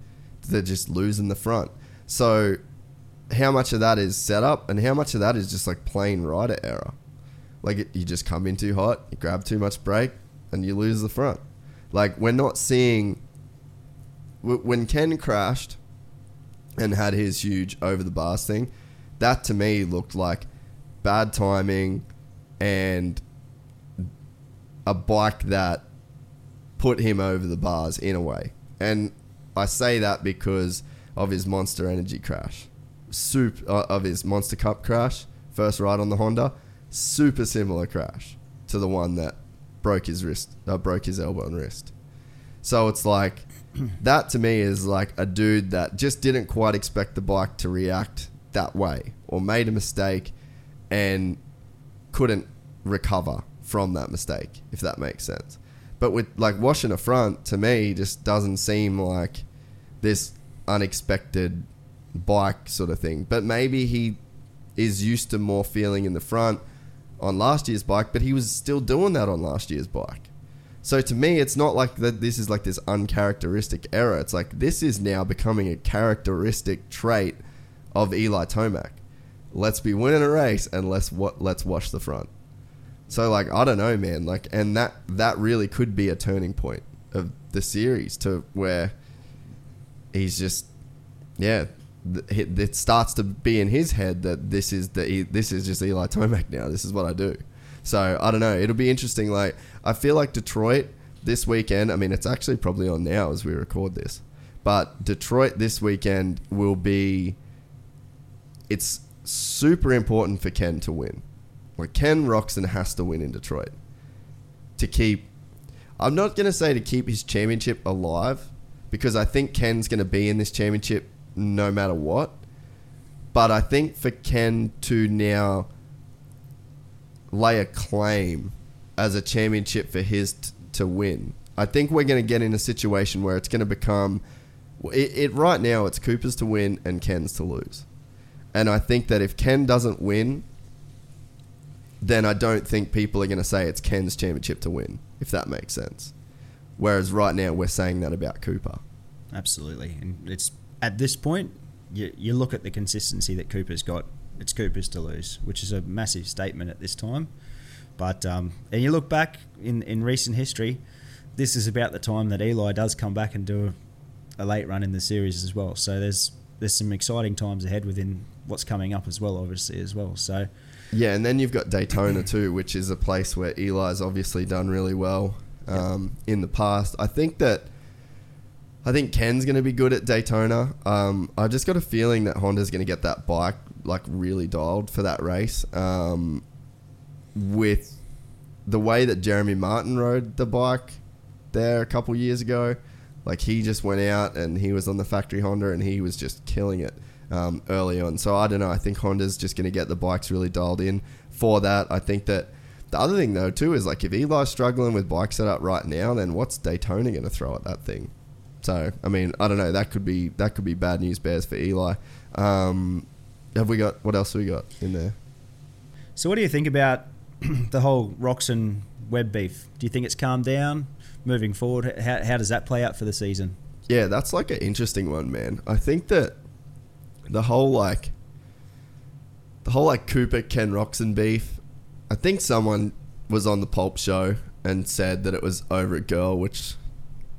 they're just losing the front. So how much of that is setup and how much of that is just like plain rider error? Like it, you just come in too hot, you grab too much brake, and you lose the front. Like we're not seeing when Ken crashed and had his huge over the bars thing. That to me looked like bad timing and a bike that put him over the bars in a way. And I say that because of his Monster Energy crash, soup uh, of his Monster Cup crash, first ride on the Honda, super similar crash to the one that broke his wrist, uh, broke his elbow and wrist. So it's like <clears throat> that to me is like a dude that just didn't quite expect the bike to react that way or made a mistake and couldn't recover from that mistake, if that makes sense. But with like washing a front, to me, just doesn't seem like this unexpected bike sort of thing. But maybe he is used to more feeling in the front on last year's bike, but he was still doing that on last year's bike. So to me, it's not like that. This is like this uncharacteristic error. It's like this is now becoming a characteristic trait of Eli Tomac. Let's be winning a race and let's what let's wash the front. So like I don't know, man. Like and that that really could be a turning point of the series to where he's just yeah. It starts to be in his head that this is the this is just Eli Tomac now. This is what I do. So I don't know. It'll be interesting. Like I feel like Detroit this weekend. I mean, it's actually probably on now as we record this, but Detroit this weekend will be. It's super important for Ken to win. Like Ken Roczen has to win in Detroit to keep. I'm not going to say to keep his championship alive because I think Ken's going to be in this championship no matter what. But I think for Ken to now lay a claim as a championship for his t- to win, I think we're going to get in a situation where it's going to become. It, it right now it's Cooper's to win and Ken's to lose, and I think that if Ken doesn't win, then I don't think people are going to say it's Ken's championship to win, if that makes sense. Whereas right now we're saying that about Cooper. Absolutely, and it's at this point you, you look at the consistency that Cooper's got. It's Cooper's to lose, which is a massive statement at this time. But um, and you look back in in recent history, this is about the time that Eli does come back and do a, a late run in the series as well. So there's there's some exciting times ahead within what's coming up as well, obviously as well. So yeah, and then you've got Daytona too, which is a place where Eli's obviously done really well um, in the past. I think that I think Ken's going to be good at Daytona. Um, I just got a feeling that Honda's going to get that bike like really dialed for that race. Um, with the way that Jeremy Martin rode the bike there a couple years ago, like he just went out and he was on the factory Honda and he was just killing it um, early on. So I don't know. I think Honda's just going to get the bikes really dialed in for that. I think that the other thing though too is like if Eli's struggling with bike setup right now, then what's Daytona going to throw at that thing? So I mean, I don't know. That could be that could be bad news bears for Eli. Um, have we got what else have we got in there? So what do you think about <clears throat> the whole Roczen Webb beef? Do you think it's calmed down moving forward? How, how does that play out for the season? Yeah, that's like an interesting one, man. I think that the whole like the whole like Cooper Ken Roczen beef. I think someone was on the Pulp show and said that it was over a girl, which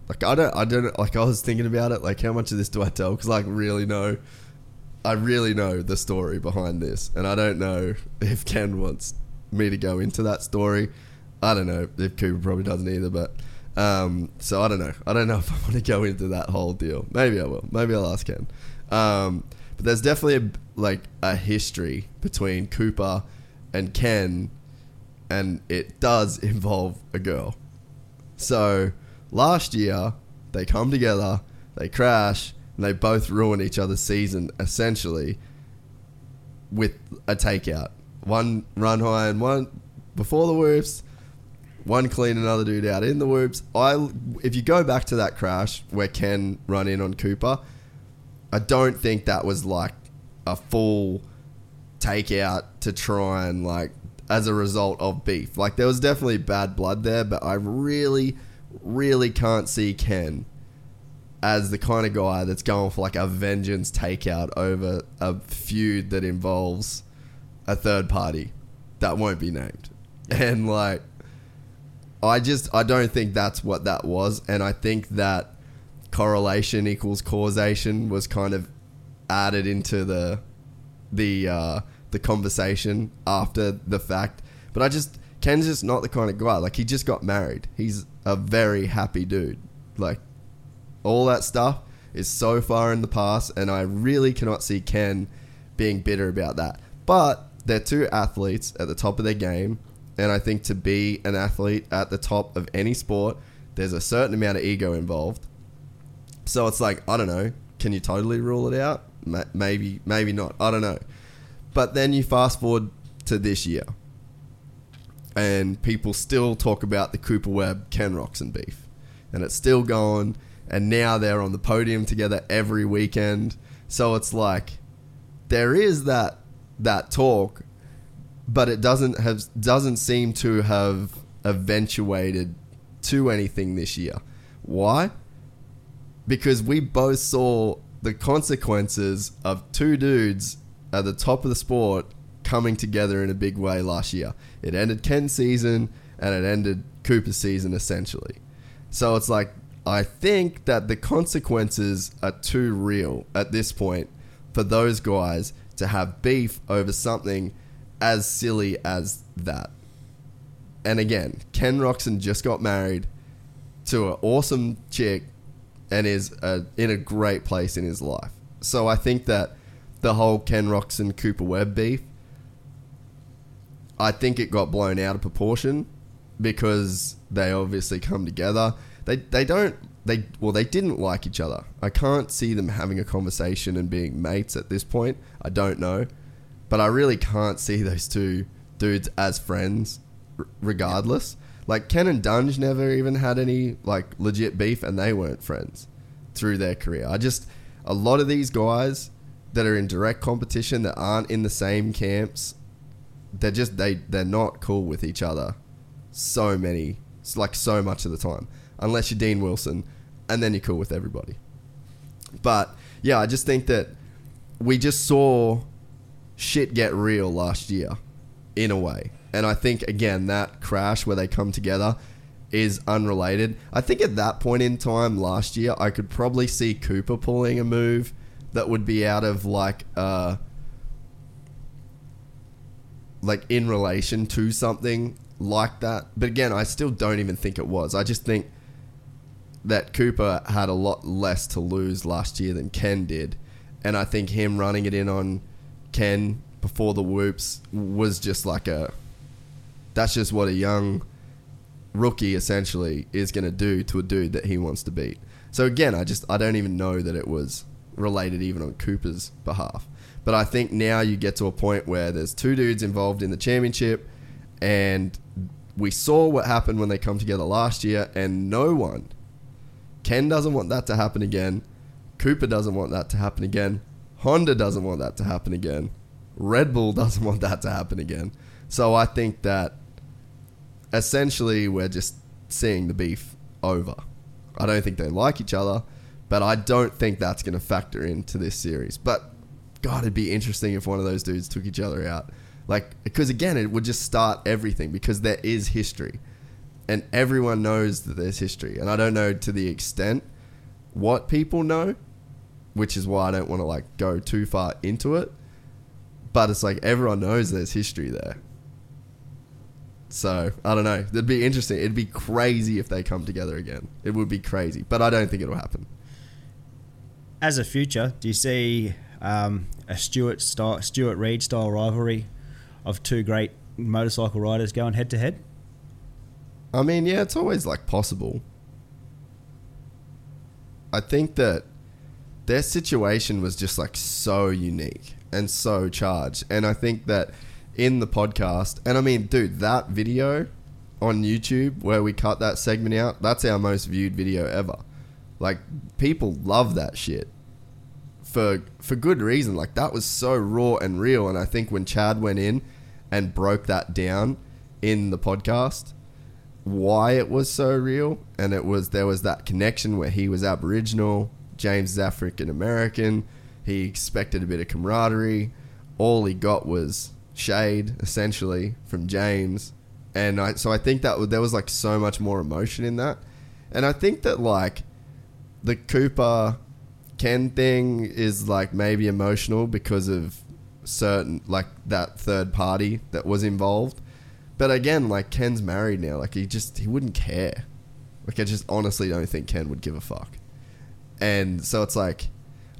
like I don't I don't like I was thinking about it like how much of this do I tell because like really know I really know the story behind this and I don't know if Ken wants me to go into that story. I don't know if Cooper probably doesn't either, but um, so I don't know. I don't know <laughs> if I want to go into that whole deal. Maybe I will. Maybe I'll ask Ken. Um, but there's definitely a, like a history between Cooper and Ken, and it does <laughs> involve a girl. So last year they come together, they crash, and they both ruin each other's season essentially with a takeout. One run high and one before the whoops, one clean another dude out in the whoops. I if you go back to that crash where Ken run in on Cooper, I don't think that was like a full takeout to try and like as a result of beef. Like there was definitely bad blood there, but I really, really can't see Ken as the kind of guy that's going for like a vengeance takeout over a feud that involves a third party that won't be named. And like I just I don't think that's what that was and I think that correlation equals causation was kind of added into the the uh, the conversation after the fact. But I just Ken's just not the kind of guy. Like he just got married. He's a very happy dude. Like all that stuff is so far in the past, and I really cannot see Ken being bitter about that. But they're two athletes at the top of their game, and I think to be an athlete at the top of any sport, there's a certain amount of ego involved. So it's like I don't know. Can you totally rule it out? Maybe, maybe not. I don't know. But then you fast forward to this year, and people still talk about the Cooper Webb Ken Roczen beef, and it's still going. And now they're on the podium together every weekend. So it's like there is that that talk, but it doesn't have doesn't seem to have eventuated to anything this year. Why? Because we both saw the consequences of two dudes at the top of the sport coming together in a big way last year. It ended Ken's season and it ended Cooper's season essentially. So it's like I think that the consequences are too real at this point for those guys to have beef over something as silly as that. And again, Ken Roczen just got married to an awesome chick and is uh, in a great place in his life. So I think that the whole Ken Roczen Cooper Webb beef, I think it got blown out of proportion because they obviously come together. They they don't they well they didn't like each other. I can't see them having a conversation and being mates at this point. I don't know, but I really can't see those two dudes as friends, r- regardless. Like Ken and Dunge never even had any like legit beef, and they weren't friends through their career. I just a lot of these guys that are in direct competition that aren't in the same camps, they're just they they're not cool with each other. So many, it's like so much of the time, unless you're Dean Wilson, and then you're cool with everybody. But yeah, I just think that we just saw shit get real last year, in a way. And I think again that crash where they come together is unrelated. I think at that point in time last year, I could probably see Cooper pulling a move that would be out of like uh like in relation to something like that. But again, I still don't even think it was. I just think that Cooper had a lot less to lose last year than Ken did. And I think him running it in on Ken before the whoops was just like a that's just what a young rookie essentially is going to do to a dude that he wants to beat. So again, I just I don't even know that it was related even on Cooper's behalf. But I think now you get to a point where there's two dudes involved in the championship and we saw what happened when they come together last year and no one Ken doesn't want that to happen again. Cooper doesn't want that to happen again. Honda doesn't want that to happen again. Red Bull <laughs> doesn't want that to happen again. So I think that essentially we're just seeing the beef over. I don't think they like each other, but I don't think that's going to factor into this series. But God, it'd be interesting if one of those dudes took each other out. Like, because again, it would just start everything because there is history. And everyone knows that there's history. And I don't know to the extent what people know, which is why I don't want to like go too far into it. But it's like everyone knows there's history there. So I don't know. It'd be interesting. It'd be crazy if they come together again. It would be crazy, but I don't think it'll happen. As a future, do you see um, a Stewart Stewart Reed style rivalry of two great motorcycle riders going head to head? I mean, yeah, it's always like possible. I think that their situation was just like so unique and so charged. And I think that in the podcast, and I mean, dude, that video on YouTube where we cut that segment out, that's our most viewed video ever. Like people love that shit. For for good reason. Like that was so raw and real and I think when Chad went in and broke that down in the podcast, why it was so real and it was there was that connection where he was aboriginal james is african american he expected a bit of camaraderie. All he got was shade essentially from james. And I, so i think that there was like so much more emotion in that. And i think that like the cooper ken thing is like maybe emotional because of certain like that third party that was involved but again, like Ken's married now. Like he just he wouldn't care. Like I just honestly don't think Ken would give a fuck. And so it's like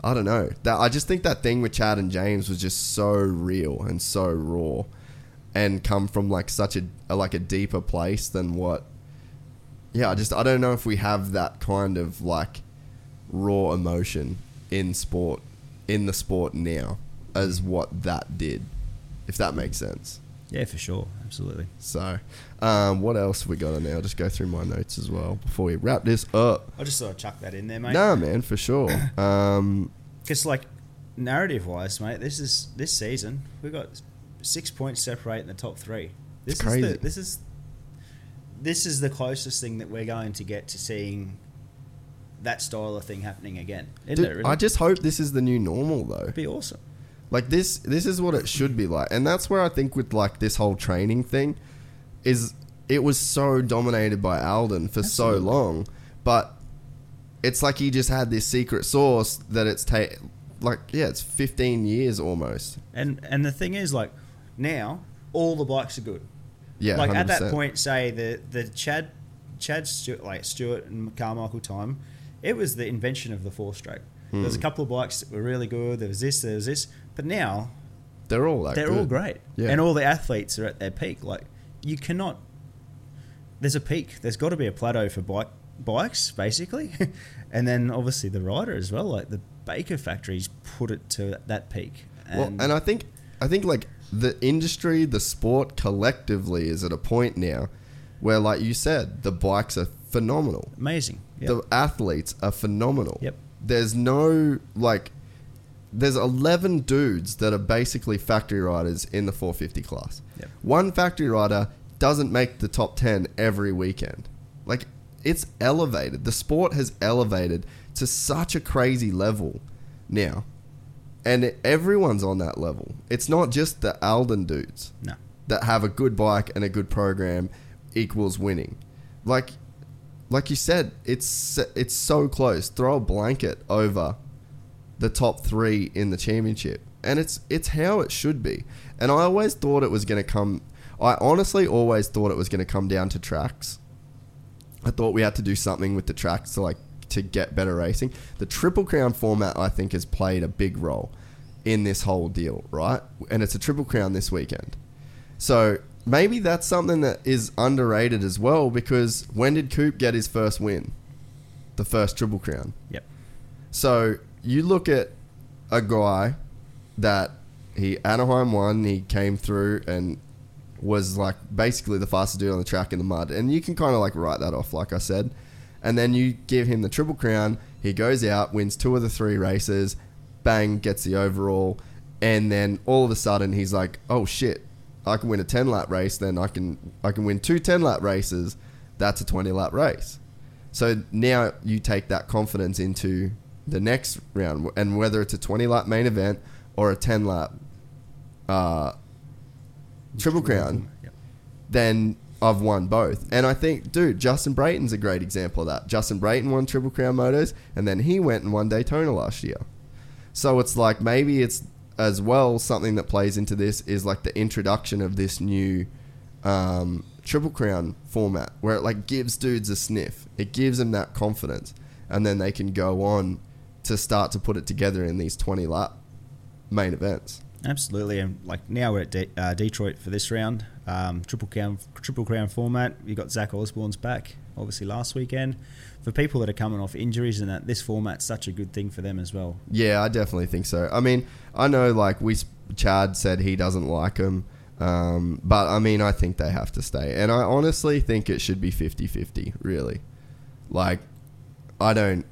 I don't know. That I just think that thing with Chad and James was just so real and so raw and come from like such a, a like a deeper place than what Yeah, I just I don't know if we have that kind of like raw emotion in sport in the sport now as what that did. If that makes sense. Yeah, for sure, absolutely. So, um, what else have we got on there? I'll just go through my notes as well before we wrap this up. I just thought I'd chuck that in there, mate. Nah, man, for sure. <coughs> Um, Because like narrative wise, mate, this is this season we've got six points separate in the top three. This It's is crazy. the, this is this is the closest thing that we're going to get to seeing that style of thing happening again. Isn't dude, it? Really? I just hope this is the new normal, though. It'd be awesome. Like this, this is what it should be like, and that's where I think with like this whole training thing, is it was so dominated by Aldon for so long, but it's like he just had this secret sauce that it's ta- like yeah, it's fifteen years almost. And and the thing is, like now all the bikes are good. Yeah, like at that point, say the the Chad Chad Stewart, like Stewart and Carmichael time, it was the invention of the four stroke. There Hmm. a couple of bikes that were really good. There was this, there was this, but now they're all like they're all great, Yeah. and all the athletes are at their peak. Like you cannot. There's a peak. There's got to be a plateau for bike bikes, basically, <laughs> and then obviously the rider as well. Like the Baker factories put it to that peak. Well, and I think I think like the industry, the sport collectively is at a point now where, like you said, the bikes are phenomenal. amazing. Yep. The athletes are phenomenal. Yep. There's no like. There's 11 dudes that are basically factory riders in the 450 class. Yep. One factory rider doesn't make the top 10 every weekend. Like, it's elevated. The sport has elevated to such a crazy level now. And everyone's on that level. It's not just the Aldon dudes no. that have a good bike and a good program equals winning. Like, like you said, it's it's so close. Throw a blanket over the top three in the championship, and it's it's how it should be. And I always thought it was going to come. I honestly always thought it was going to come down to tracks. I thought we had to do something with the tracks to like to get better racing. The Triple Crown format, I think, has played a big role in this whole deal, right? And it's a Triple Crown this weekend. So maybe that's something that is underrated as well because when did Coop get his first win? The first Triple Crown. Yep. So you look at a guy that he Anaheim won, he came through and was like basically the fastest dude on the track in the mud, and you can kind of like write that off, like I said. And then you give him the triple crown. He goes out, wins two of the three races, bang, gets the overall, and then all of a sudden he's like, "Oh shit, I can win a ten lap race. Then I can I can win two 10 lap races. That's a twenty lap race." So now you take that confidence into the next round, and whether it's a 20 lap main event or a 10 lap uh, triple crown, then I've won both. And I think, dude, Justin Brayton's a great example of that. Justin Brayton won Triple Crown Motos, and then he went and won Daytona last year. So it's like maybe it's as well something that plays into this is like the introduction of this new um, Triple Crown format where it like gives dudes a sniff. It gives them that confidence, and then they can go on to start to put it together in these 20 lap main events. Absolutely, and like now we're at De- uh, Detroit for this round. Um, triple crown, triple crown format. You got Zach Osborne's back, obviously last weekend. For people that are coming off injuries and that, this format's such a good thing for them as well. Yeah, I definitely think so. I mean, I know like we Chad said he doesn't like them, um, but I mean, I think they have to stay, and I honestly think it should be 50-50, Really, like I don't.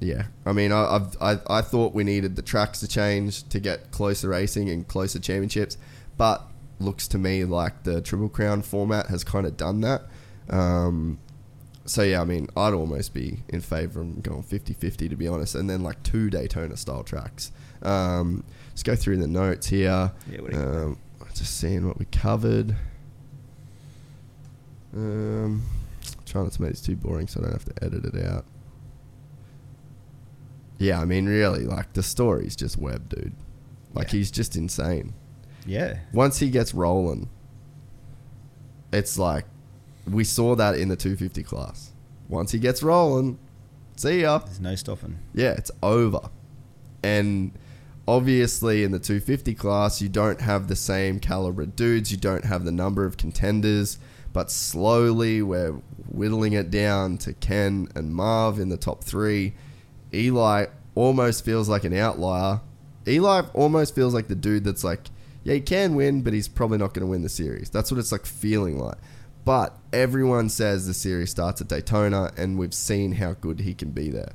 Yeah, I mean, I, I've I, I thought we needed the tracks to change to get closer racing and closer championships, but looks to me like the Triple Crown format has kind of done that. Um, so yeah, I mean, I'd almost be in favour of going 50-50 to be honest, and then like two Daytona style tracks. Um, let's go through the notes here. Yeah, what do you got? Um, just seeing what we covered. Um, trying not to make this too boring, so I don't have to edit it out. Yeah, I mean, really, like the story's just Webb, dude. Like Yeah. he's just insane Yeah, once he gets rolling, it's like we saw that in the 250 class. Once he gets rolling, see ya. there's no stopping. Yeah, it's over. And obviously, in the 250 class, you don't have the same caliber of dudes, you don't have the number of contenders, but slowly we're whittling it down to Ken and Marv in the top three. Eli almost feels like an outlier. Eli almost feels like the dude that's like yeah, he can win, but he's probably not going to win the series. That's what it's like feeling like. But everyone says the series starts at Daytona, and we've seen how good he can be there.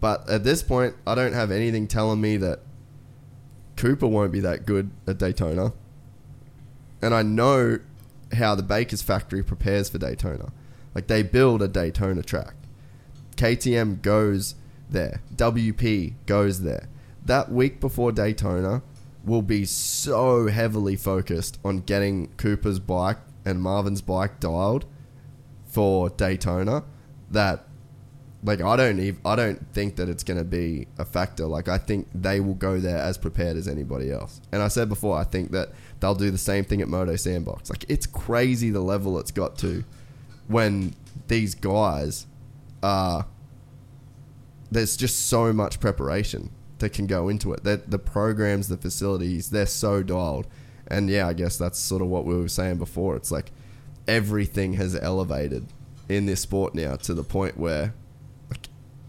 But at this point, I don't have anything telling me that Cooper won't be that good at Daytona. And I know how the Baker's factory prepares for Daytona. Like they build a Daytona track. KTM goes there. WP goes there. That week before Daytona will be so heavily focused on getting Cooper's bike and Marvin's bike dialed for Daytona that like I don't even I don't think that it's going to be a factor. Like I think they will go there as prepared as anybody else. And I said before, I think that they'll do the same thing at Moto Sandbox. Like it's crazy the level it's got to when these guys are. There's just so much preparation that can go into it. That the programs, the facilities, they're so dialed. And yeah, I guess that's sort of what we were saying before. It's like everything has elevated in this sport now to the point where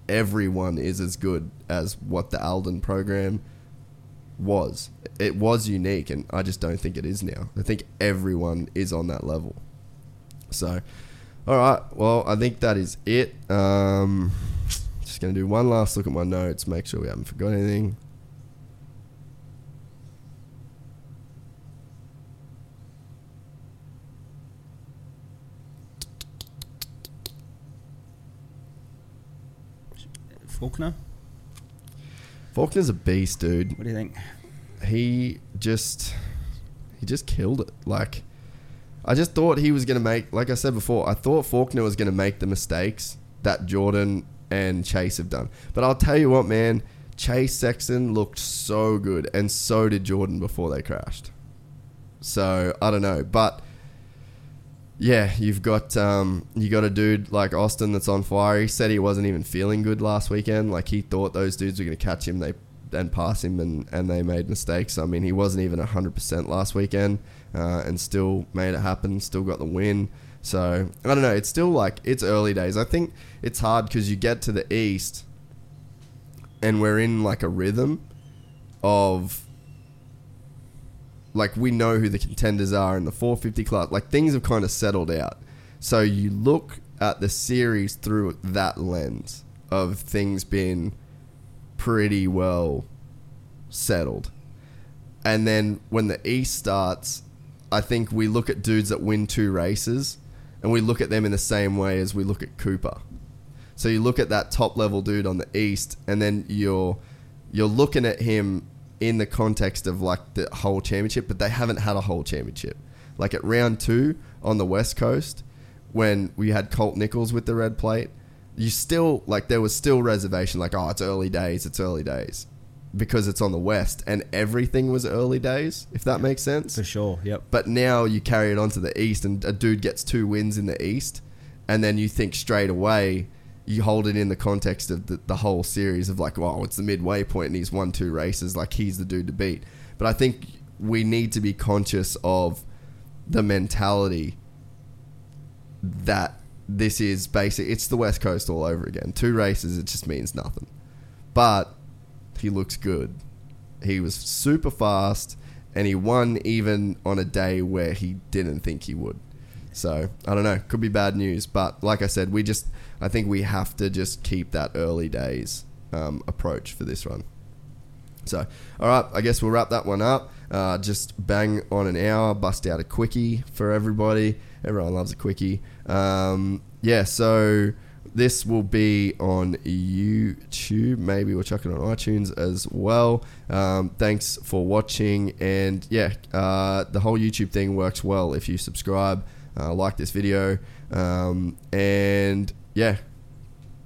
everyone is as good as what the Aldon program was. It was unique, and I just don't think it is now. I think everyone is on that level. So, all right. Well, I think that is it. Um, just going to do one last look at my notes, make sure we haven't forgot anything. Forkner. Forkner's a beast, dude. What do you think? He just he just killed it. Like I just thought he was going to make like I said before, I thought Forkner was going to make the mistakes that Jordan and Chase have done. But I'll tell you what, man, Chase Sexton looked so good and so did Jordan before they crashed. So, I don't know, but yeah, you've got um, you got a dude like Austin that's on fire. He said he wasn't even feeling good last weekend. Like he thought those dudes were going to catch him, they and pass him, and, and they made mistakes. I mean, he wasn't even hundred percent last weekend, uh, and still made it happen. Still got the win. So I don't know. It's still like it's early days. I think it's hard because you get to the east, and we're in like a rhythm of like we know who the contenders are in the 450 class. Like things have kind of settled out. So you look at the series through that lens of things being pretty well settled. And then when the East starts, I think we look at dudes that win two races and we look at them in the same way as we look at Cooper. So you look at that top level dude on the East and then you're you're looking at him in the context of like the whole championship, but they haven't had a whole championship. Like at round two on the West Coast, when we had Colt Nichols with the red plate, you still like there was still reservation, like oh it's early days, it's early days, because it's on the West and everything was early days, if that makes sense. For sure. Yep. But now you carry it on to the East, and a dude gets two wins in the East, and then you think straight away you hold it in the context of the, the whole series of like, wow, it's the midway point and he's won two races, like he's the dude to beat. But I think we need to be conscious of the mentality that this is basic. It's the West Coast all over again. Two races, it just means nothing. But he looks good. He was super fast and he won even on a day where he didn't think he would. So I don't know. Could be bad news, but like I said, we just I think we have to just keep that early days um, approach for this run. So all right, I guess we'll wrap that one up. Uh, just bang on an hour, bust out a quickie for everybody. Everyone loves a quickie. Um, yeah, so this will be on YouTube. Maybe we'll chuck it on iTunes as well. Um, thanks for watching. And yeah, uh, the whole YouTube thing works well if you subscribe uh, like this video, um, and yeah,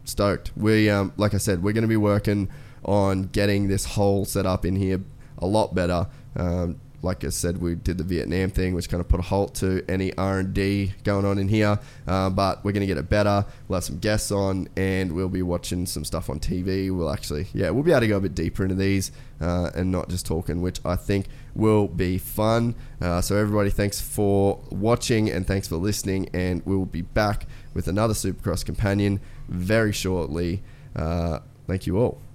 stoked. We, um, like I said, we're going to be working on getting this whole setup in here a lot better. Um, like I said, we did the Vietnam thing, which kind of put a halt to any R and D going on in here. Uh, but we're going to get it better. We'll have some guests on, and we'll be watching some stuff on TV. We'll actually, yeah, we'll be able to go a bit deeper into these uh, and not just talking, which I think will be fun. Uh, so everybody, thanks for watching and thanks for listening, and we will be back with another Supercross companion very shortly. Uh, thank you all.